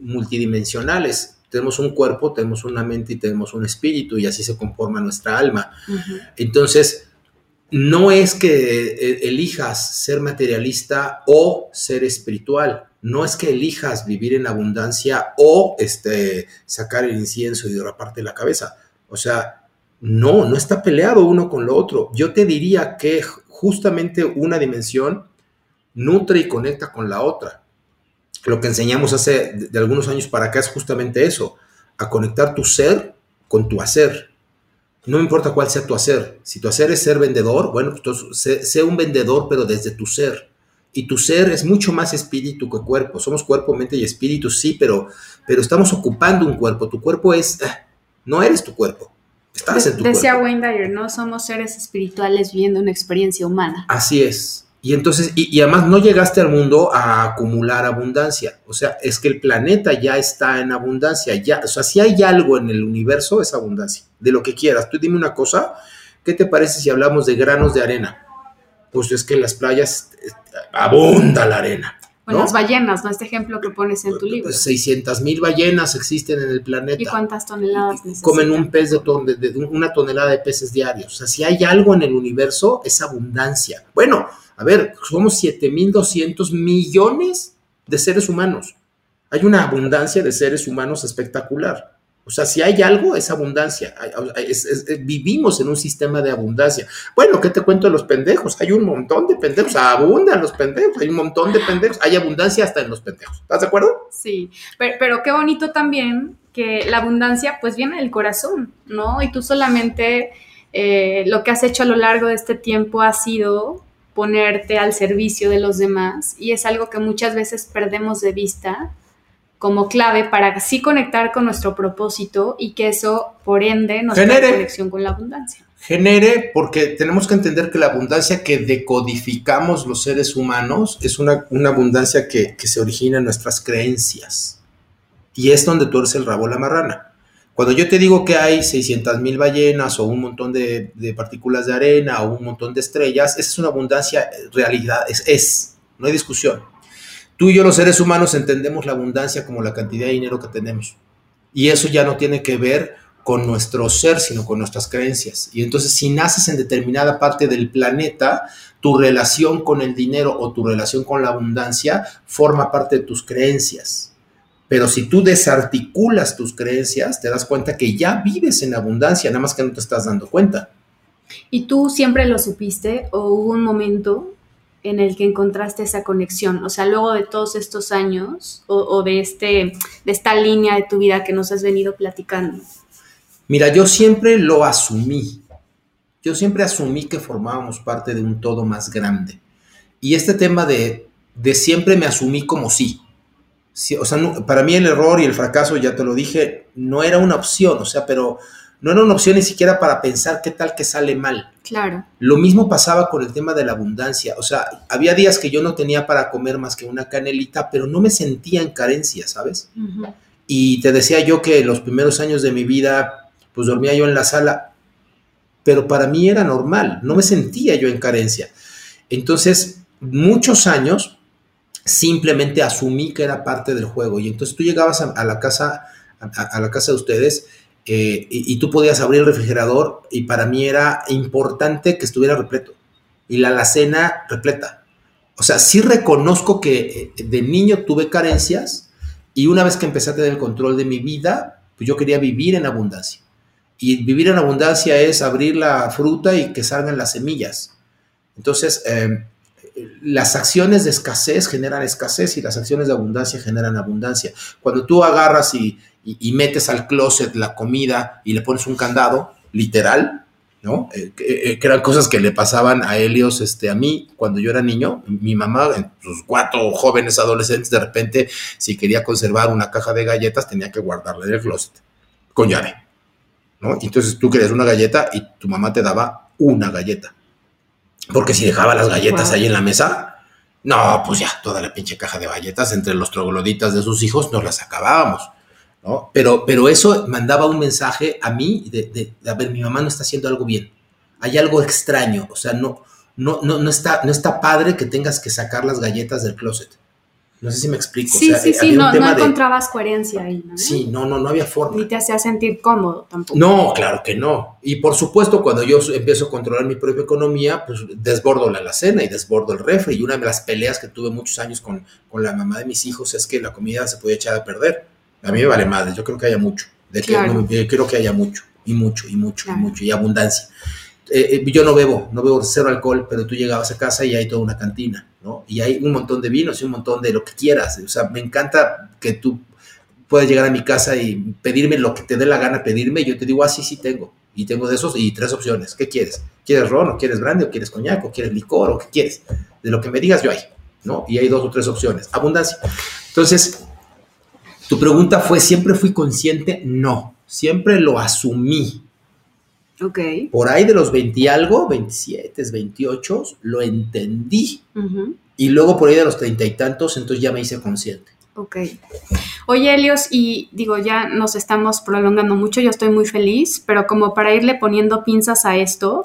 multidimensionales. Tenemos un cuerpo, tenemos una mente y tenemos un espíritu y así se conforma nuestra alma. Entonces, no es que eh, elijas ser materialista o ser espiritual. No es que elijas vivir en abundancia o este, sacar el incienso y derraparte la cabeza. O sea, no, no está peleado uno con lo otro. Yo te diría que justamente una dimensión nutre y conecta con la otra. Lo que enseñamos hace de, algunos años para acá es justamente eso, a conectar tu ser con tu hacer. No importa cuál sea tu hacer. Si tu hacer es ser vendedor, bueno, pues sé, un vendedor, pero desde tu ser. Y tu ser es mucho más espíritu que cuerpo. Somos cuerpo, mente y espíritu, sí, pero, pero estamos ocupando un cuerpo. Tu cuerpo es, eh, no eres tu cuerpo. Decía Wayne Dyer, no somos seres espirituales viviendo una experiencia humana. Así es. Y entonces, y, además no llegaste al mundo a acumular abundancia. O sea, es que el planeta ya está en abundancia. Ya, o sea, si hay algo en el universo, es abundancia. De lo que quieras. Tú dime una cosa, ¿qué te parece si hablamos de granos de arena? Pues es que en las playas eh, abunda la arena. O las ballenas, ¿no? Este ejemplo que pones en tu libro. 600 mil ballenas existen en el planeta. ¿Y cuántas toneladas necesitan? Comen un pez de, una tonelada de peces diarios. O sea, si hay algo en el universo, es abundancia. Bueno, a ver, somos 7.200 millones de seres humanos. Hay una abundancia de seres humanos espectacular. O sea, si hay algo, es abundancia. vivimos en un sistema de abundancia. Bueno, ¿qué te cuento de los pendejos? Hay un montón de pendejos. Abundan los pendejos. Hay un montón de pendejos. Hay abundancia hasta en los pendejos. ¿Estás de acuerdo? Sí. Pero, qué bonito también que la abundancia, pues, viene del corazón, ¿no? Y tú solamente eh, lo que has hecho a lo largo de este tiempo ha sido ponerte al servicio de los demás. Y es algo que muchas veces perdemos de vista como clave para así conectar con nuestro propósito y que eso, por ende, nos genere conexión con la abundancia. Genere, porque tenemos que entender que la abundancia que decodificamos los seres humanos es una, abundancia que, se origina en nuestras creencias. Y es donde tú eres el rabo la marrana. Cuando yo te digo que hay 600 mil ballenas o un montón de, partículas de arena o un montón de estrellas, esa es una abundancia realidad, es, es, no hay discusión. Tú y yo los seres humanos entendemos la abundancia como la cantidad de dinero que tenemos. Y eso ya no tiene que ver con nuestro ser, sino con nuestras creencias. Y entonces si naces en determinada parte del planeta, tu relación con el dinero o tu relación con la abundancia forma parte de tus creencias. Pero si tú desarticulas tus creencias, te das cuenta que ya vives en abundancia, nada más que no te estás dando cuenta. ¿Y tú siempre lo supiste o hubo un momento en el que encontraste esa conexión? O sea, luego de todos estos años o, de, este, de esta línea de tu vida que nos has venido platicando. Mira, yo siempre lo asumí. Yo siempre asumí que formábamos parte de un todo más grande. Y este tema de, de siempre me asumí como sí. o sea, para mí el error y el fracaso, ya te lo dije, no era una opción. O sea, pero no era una opción ni siquiera para pensar qué tal que sale mal. Claro. Lo mismo pasaba con el tema de la abundancia. O sea, había días que yo no tenía para comer más que una canelita, pero no me sentía en carencia, ¿sabes? Y te decía yo que los primeros años de mi vida, pues dormía yo en la sala, pero para mí era normal, no me sentía yo en carencia. Entonces, muchos años simplemente asumí que era parte del juego. Y entonces tú llegabas a, la casa, a la casa de ustedes eh, y, tú podías abrir el refrigerador y para mí era importante que estuviera repleto y la alacena repleta. O sea, sí reconozco que eh, de niño tuve carencias y una vez que empecé a tener el control de mi vida, pues yo quería vivir en abundancia. Y vivir en abundancia es abrir la fruta y que salgan las semillas. Entonces, eh, las acciones de escasez generan escasez y las acciones de abundancia generan abundancia. Cuando tú agarras y, metes al closet la comida y le pones un candado, literal, ¿no? Eh, eh, que, eran cosas que le pasaban a Helios, este, a mí, cuando yo era niño, mi mamá, en sus cuatro jóvenes adolescentes, de repente, si quería conservar una caja de galletas, tenía que guardarla en el closet, con llave, ¿no? entonces tú querías una galleta y tu mamá te daba una galleta. Porque si dejaba las galletas ahí en la mesa, no, pues ya, toda la pinche caja de galletas entre los trogloditas de sus hijos nos las acabábamos. Pero, pero eso mandaba un mensaje a mí de, de, a ver, mi mamá no está haciendo algo bien. Hay algo extraño, o sea, no, no, no, no, está, no está padre que tengas que sacar las galletas del closet. No sé si me explico. Sí, sí, sí, no, no encontrabas coherencia ahí, ¿no? Sí, no, no, no había forma. Ni te hacía sentir cómodo tampoco. No, claro que no. Y por supuesto, cuando yo empiezo a controlar mi propia economía, pues desbordo la alacena y desbordo el refri. Y una de las peleas que tuve muchos años con, con la mamá de mis hijos es que la comida se podía echar a perder. A mí me vale madre, yo creo que haya mucho. De que yo creo que haya mucho, y mucho, y mucho, y mucho, y abundancia. Eh, eh, yo no bebo, no bebo cero alcohol, pero tú llegabas a casa y hay toda una cantina, ¿no? Y hay un montón de vinos y un montón de lo que quieras. O sea, me encanta que tú puedas llegar a mi casa y pedirme lo que te dé la gana pedirme. Yo te digo, ah, sí, sí tengo. Y tengo de esos y tres opciones. ¿Qué quieres? ¿Quieres ron o quieres brandy o quieres coñac o quieres licor o qué quieres? De lo que me digas yo hay, ¿no? Y hay dos o tres opciones. Abundancia. Entonces, tu pregunta fue, ¿siempre fui consciente? No, siempre lo asumí. Ok. Por ahí de los 20 y algo, 27, 28, lo entendí. Y luego por ahí de los treinta y tantos, entonces ya me hice consciente. Ok. Oye, Helios, y digo, ya nos estamos prolongando mucho, yo estoy muy feliz, pero como para irle poniendo pinzas a esto,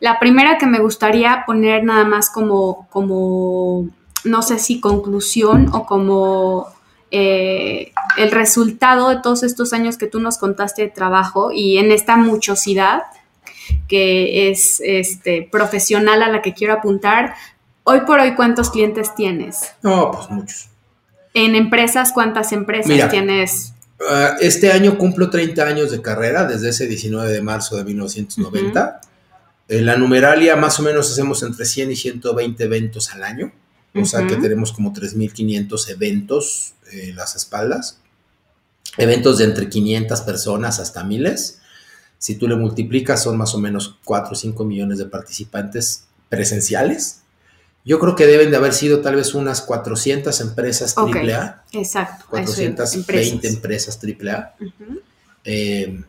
la primera que me gustaría poner nada más como, como, no sé si conclusión o como eh, el resultado de todos estos años que tú nos contaste de trabajo y en esta muchosidad que es este, profesional a la que quiero apuntar, hoy por hoy, ¿cuántos clientes tienes? No, pues muchos. En empresas, ¿cuántas empresas tienes? Ah, este año cumplo 30 años de carrera, desde ese 19 de marzo de 1990. En la numeralia más o menos hacemos entre 100 y 120 eventos al año. O sea que tenemos como 3.500 eventos en las espaldas. Eventos de entre 500 personas hasta miles. Si tú le multiplicas, son más o menos 4 o 5 millones de participantes presenciales. Yo creo que deben de haber sido tal vez unas 400 empresas AAA. Exacto. 420 empresas, AAA. Eh,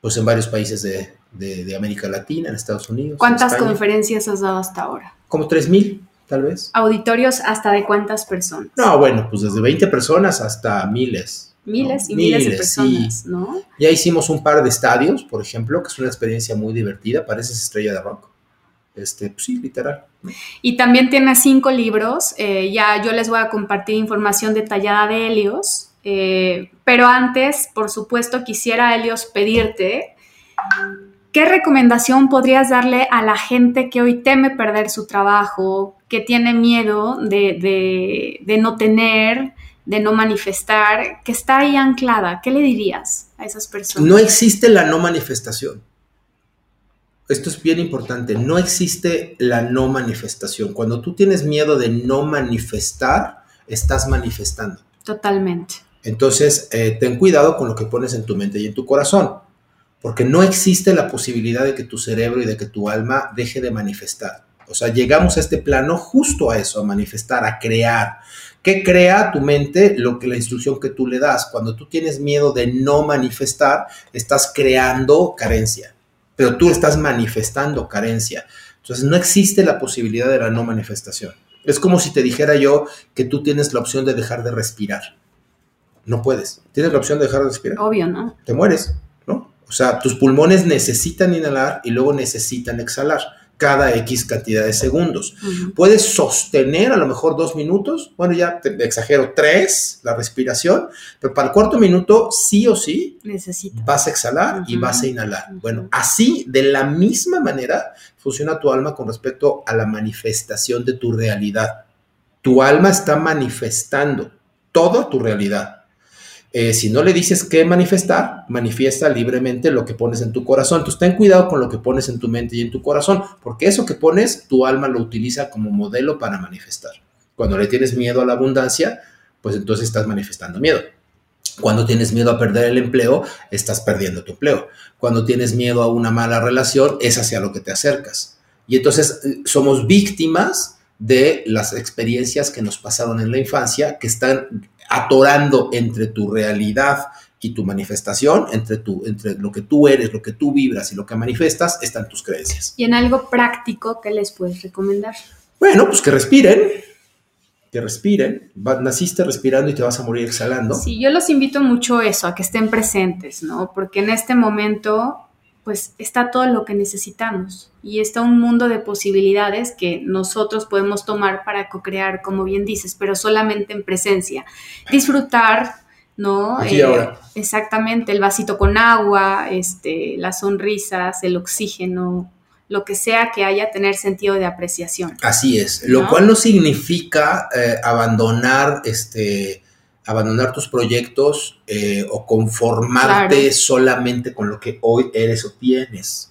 pues en varios países de, América Latina, en Estados Unidos. ¿Cuántas conferencias has dado hasta ahora? Como 3.000 tal vez. ¿Auditorios hasta de cuántas personas? No, bueno, pues desde 20 personas hasta miles. Miles y miles, de personas, ¿no? Ya hicimos un par de estadios, por ejemplo, que es una experiencia muy divertida, pareces estrella de rock. Este, pues sí, literal. Y también tiene cinco libros, eh, ya yo les voy a compartir información detallada de Helios, eh, pero antes, por supuesto, quisiera, Helios, pedirte ¿Qué recomendación podrías darle a la gente que hoy teme perder su trabajo, que tiene miedo de, no tener, de no manifestar, que está ahí anclada? ¿Qué le dirías a esas personas? No existe la no manifestación. Esto es bien importante. No existe la no manifestación. Cuando tú tienes miedo de no manifestar, estás manifestando. Totalmente. Entonces, eh, ten cuidado con lo que pones en tu mente y en tu corazón porque no existe la posibilidad de que tu cerebro y de que tu alma deje de manifestar. O sea, llegamos a este plano justo a eso, a manifestar, a crear. ¿Qué crea tu mente? Lo que la instrucción que tú le das. Cuando tú tienes miedo de no manifestar, estás creando carencia, pero tú estás manifestando carencia. Entonces, no existe la posibilidad de la no manifestación. Es como si te dijera yo que tú tienes la opción de dejar de respirar. No puedes. ¿Tienes la opción de dejar de respirar? Obvio, ¿no? Te mueres. O sea, tus pulmones necesitan inhalar y luego necesitan exhalar. Cada X cantidad de segundos. Puedes sostener a lo mejor dos minutos, bueno, ya te exagero, tres, la respiración, pero para el cuarto minuto sí o sí vas a exhalar y vas a inhalar. Bueno, así, de la misma manera, funciona tu alma con respecto a la manifestación de tu realidad. Tu alma está manifestando toda tu realidad. Eh, si no le dices qué manifestar, manifiesta libremente lo que pones en tu corazón. Entonces ten cuidado con lo que pones en tu mente y en tu corazón, porque eso que pones, tu alma lo utiliza como modelo para manifestar. Cuando le tienes miedo a la abundancia, pues entonces estás manifestando miedo. Cuando tienes miedo a perder el empleo, estás perdiendo tu empleo. Cuando tienes miedo a una mala relación, es hacia lo que te acercas. Y entonces eh, somos víctimas de las experiencias que nos pasaron en la infancia, que están atorando entre tu realidad y tu manifestación, entre, tu, entre lo que tú eres, lo que tú vibras y lo que manifestas, están tus creencias. ¿Y en algo práctico qué les puedes recomendar? Bueno, pues que respiren, que respiren. naciste respirando y te vas a morir exhalando. Sí, yo los invito mucho eso, a que estén presentes, ¿no? Porque en este momento pues está todo lo que necesitamos y está un mundo de posibilidades que nosotros podemos tomar para co-crear, como bien dices, pero solamente en presencia. Disfrutar, ¿no? Aquí ahora. Eh, exactamente, el vasito con agua, este, las sonrisas, el oxígeno, lo que sea que haya, tener sentido de apreciación. Así es, lo cual no significa eh, abandonar este abandonar tus proyectos eh, o conformarte solamente con lo que hoy eres o tienes.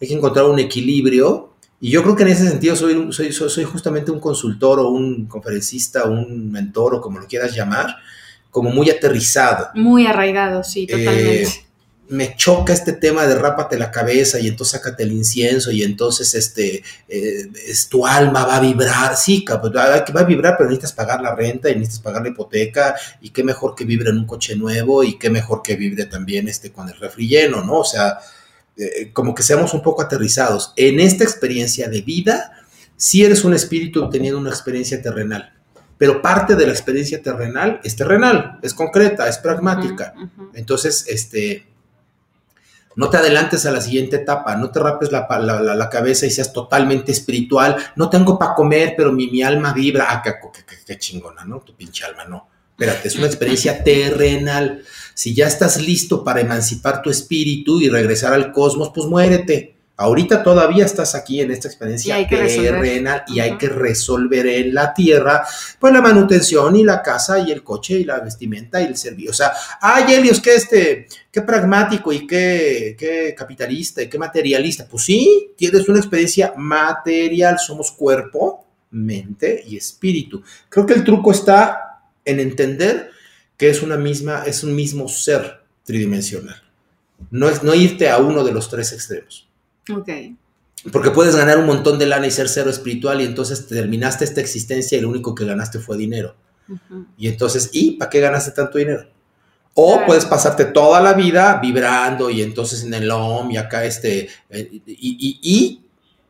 Hay que encontrar un equilibrio y yo creo que en ese sentido soy, soy, soy, justamente un consultor o un conferencista, un mentor o como lo quieras llamar, como muy aterrizado. Muy arraigado, sí, totalmente. Eh, me choca este tema de rápate la cabeza y entonces sácate el incienso y entonces este eh, es, tu alma va a vibrar, sí, va, va a vibrar, pero necesitas pagar la renta y necesitas pagar la hipoteca y qué mejor que vibre en un coche nuevo y qué mejor que vibre también este con el refri lleno, ¿no? O sea, eh, como que seamos un poco aterrizados. En esta experiencia de vida, si eres un espíritu teniendo una experiencia terrenal, pero parte de la experiencia terrenal es terrenal, es concreta, es pragmática. Entonces, este no te adelantes a la siguiente etapa, no te rapes la, la, cabeza y seas totalmente espiritual. No tengo para comer, pero mi, mi, alma vibra. Ah, qué, chingona, ¿no? Tu pinche alma, no. Espérate, es una experiencia terrenal. Si ya estás listo para emancipar tu espíritu y regresar al cosmos, pues muérete. Ahorita todavía estás aquí en esta experiencia terrenal y hay que resolver en la tierra, pues la manutención y la casa y el coche y la vestimenta y el servicio. O sea, ay, Helios, qué este, qué pragmático y qué, qué capitalista y qué materialista. Pues sí, tienes una experiencia material, somos cuerpo, mente y espíritu. Creo que el truco está en entender que es una misma, es un mismo ser tridimensional. No es no irte a uno de los tres extremos. Ok. Porque puedes ganar un montón de lana y ser cero espiritual y entonces terminaste esta existencia y lo único que ganaste fue dinero. Y entonces, ¿y para qué ganaste tanto dinero? O puedes pasarte toda la vida vibrando y entonces en el OM y acá este, eh, y, y,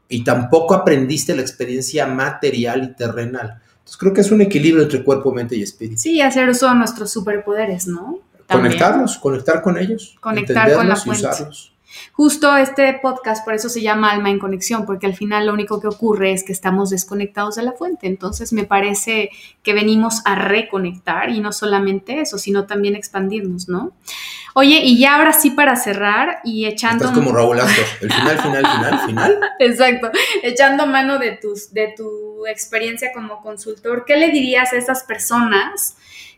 y, tampoco aprendiste la experiencia material y terrenal. Entonces creo que es un equilibrio entre cuerpo, mente y espíritu. Sí, hacer uso de nuestros superpoderes, ¿no? Conectarlos, conectar con ellos. Conectar con la fuente. Y usarlos. Justo este podcast, por eso se llama Alma en Conexión, porque al final lo único que ocurre es que estamos desconectados de la fuente. Entonces me parece que venimos a reconectar y no solamente eso, sino también expandirnos, ¿no? Oye, y ya ahora sí para cerrar y echando... Estás como Raúl Astor, el final, final, final, final. Exacto, echando mano de, tus, de tu experiencia como consultor, ¿qué le dirías a esas personas?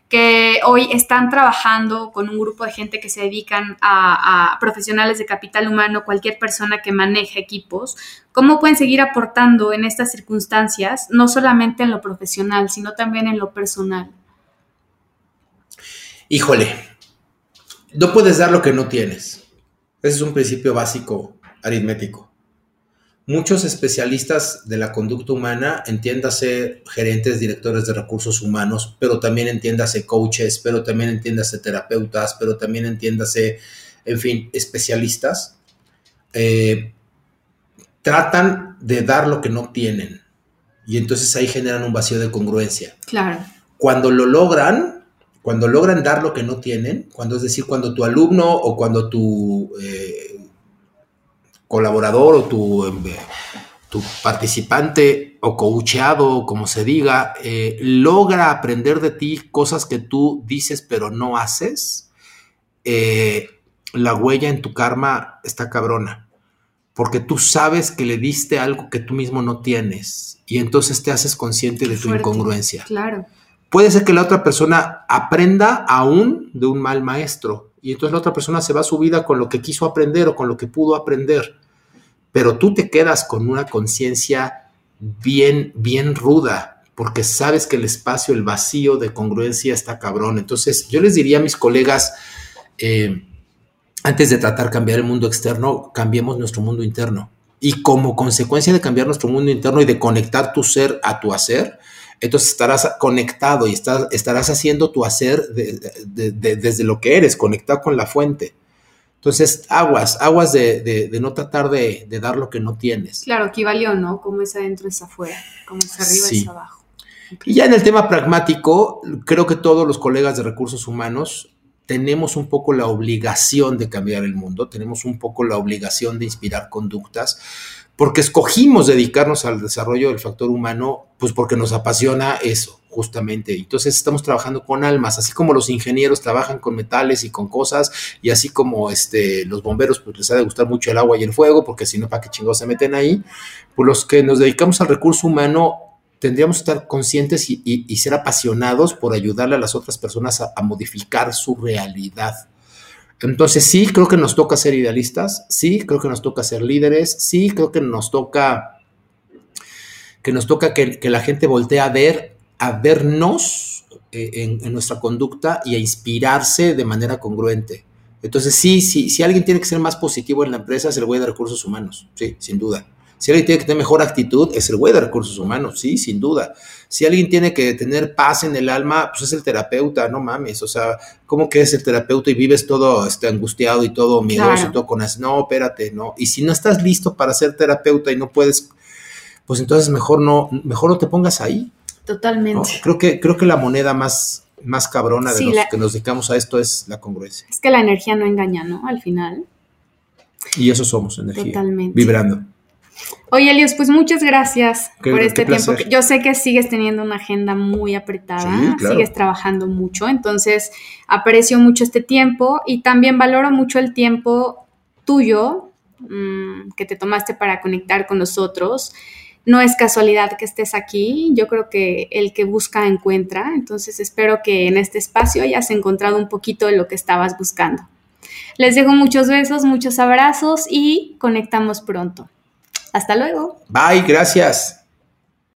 Que hoy están trabajando con un grupo de gente que se dedican a, profesionales de capital humano, cualquier persona que maneje equipos, ¿cómo pueden seguir aportando en estas circunstancias, no solamente en lo profesional, sino también en lo personal? Híjole, no puedes dar lo que no tienes. Ese es un principio básico aritmético muchos especialistas de la conducta humana, entiéndase gerentes, directores de recursos humanos, pero también entiéndase coaches, pero también entiéndase terapeutas, pero también entiéndase, en fin, especialistas, eh, tratan de dar lo que no tienen. Y entonces ahí generan un vacío de congruencia. Claro. Cuando lo logran, cuando logran dar lo que no tienen, cuando es decir, cuando tu alumno o cuando tu eh, colaborador o tu, tu participante o coacheado, como se diga, eh, logra aprender de ti cosas que tú dices pero no haces, eh, la huella en tu karma está cabrona. Porque tú sabes que le diste algo que tú mismo no tienes y entonces te haces consciente de tu incongruencia. Claro. Puede ser que la otra persona aprenda aún de un mal maestro y entonces la otra persona se va a su vida con lo que quiso aprender o con lo que pudo aprender pero tú te quedas con una conciencia bien, bien ruda, porque sabes que el espacio, el vacío de congruencia está cabrón. Entonces, yo les diría a mis colegas, eh, antes de tratar de cambiar el mundo externo, cambiemos nuestro mundo interno. Y como consecuencia de cambiar nuestro mundo interno y de conectar tu ser a tu hacer, entonces estarás conectado y estarás haciendo tu hacer desde lo que eres, conectado con la fuente. Entonces, aguas, aguas de, no tratar de, dar lo que no tienes. Claro, equivalió, ¿no? Como es adentro es afuera, como es arriba es abajo. Y ya en el tema pragmático, creo que todos los colegas de recursos humanos tenemos un poco la obligación de cambiar el mundo, tenemos un poco la obligación de inspirar conductas, porque escogimos dedicarnos al desarrollo del factor humano, pues porque nos apasiona eso justamente. Entonces estamos trabajando con almas, así como los ingenieros trabajan con metales y con cosas, y así como este, los bomberos pues les ha de gustar mucho el agua y el fuego, porque si no, ¿para qué chingados se meten ahí? Pues los que nos dedicamos al recurso humano tendríamos que estar conscientes y, ser apasionados por ayudarle a las otras personas a, a modificar su realidad. Entonces sí, creo que nos toca ser idealistas, sí, creo que nos toca ser líderes, sí, creo que nos toca que nos toca que, la gente voltee a ver a vernos eh, en, nuestra conducta y a inspirarse de manera congruente. Entonces, sí, sí, si alguien tiene que ser más positivo en la empresa, es el güey de recursos humanos, sí, sin duda. Si alguien tiene que tener mejor actitud, es el güey de recursos humanos, sí, sin duda. Si alguien tiene que tener paz en el alma, pues es el terapeuta, no mames. O sea, ¿cómo que es el terapeuta y vives todo este, angustiado y todo miedoso y todo con as? No, espérate, no. Y si no estás listo para ser terapeuta y no puedes, pues entonces mejor no, mejor no te pongas ahí. Totalmente. Creo, que, creo que la moneda más, más cabrona de los que nos dedicamos a esto es la congruencia. Es que la energía no engaña, ¿no? Al final. Y eso somos, energía. Totalmente. Vibrando. Oye, Elios, pues muchas gracias por este tiempo. Yo sé que sigues teniendo una agenda muy apretada, sigues trabajando mucho, entonces aprecio mucho este tiempo y también valoro mucho el tiempo tuyo mm, que te tomaste para conectar con nosotros no es casualidad que estés aquí, yo creo que el que busca encuentra, entonces espero que en este espacio hayas encontrado un poquito de lo que estabas buscando. Les dejo muchos besos, muchos abrazos y conectamos pronto. Hasta luego. Bye, gracias.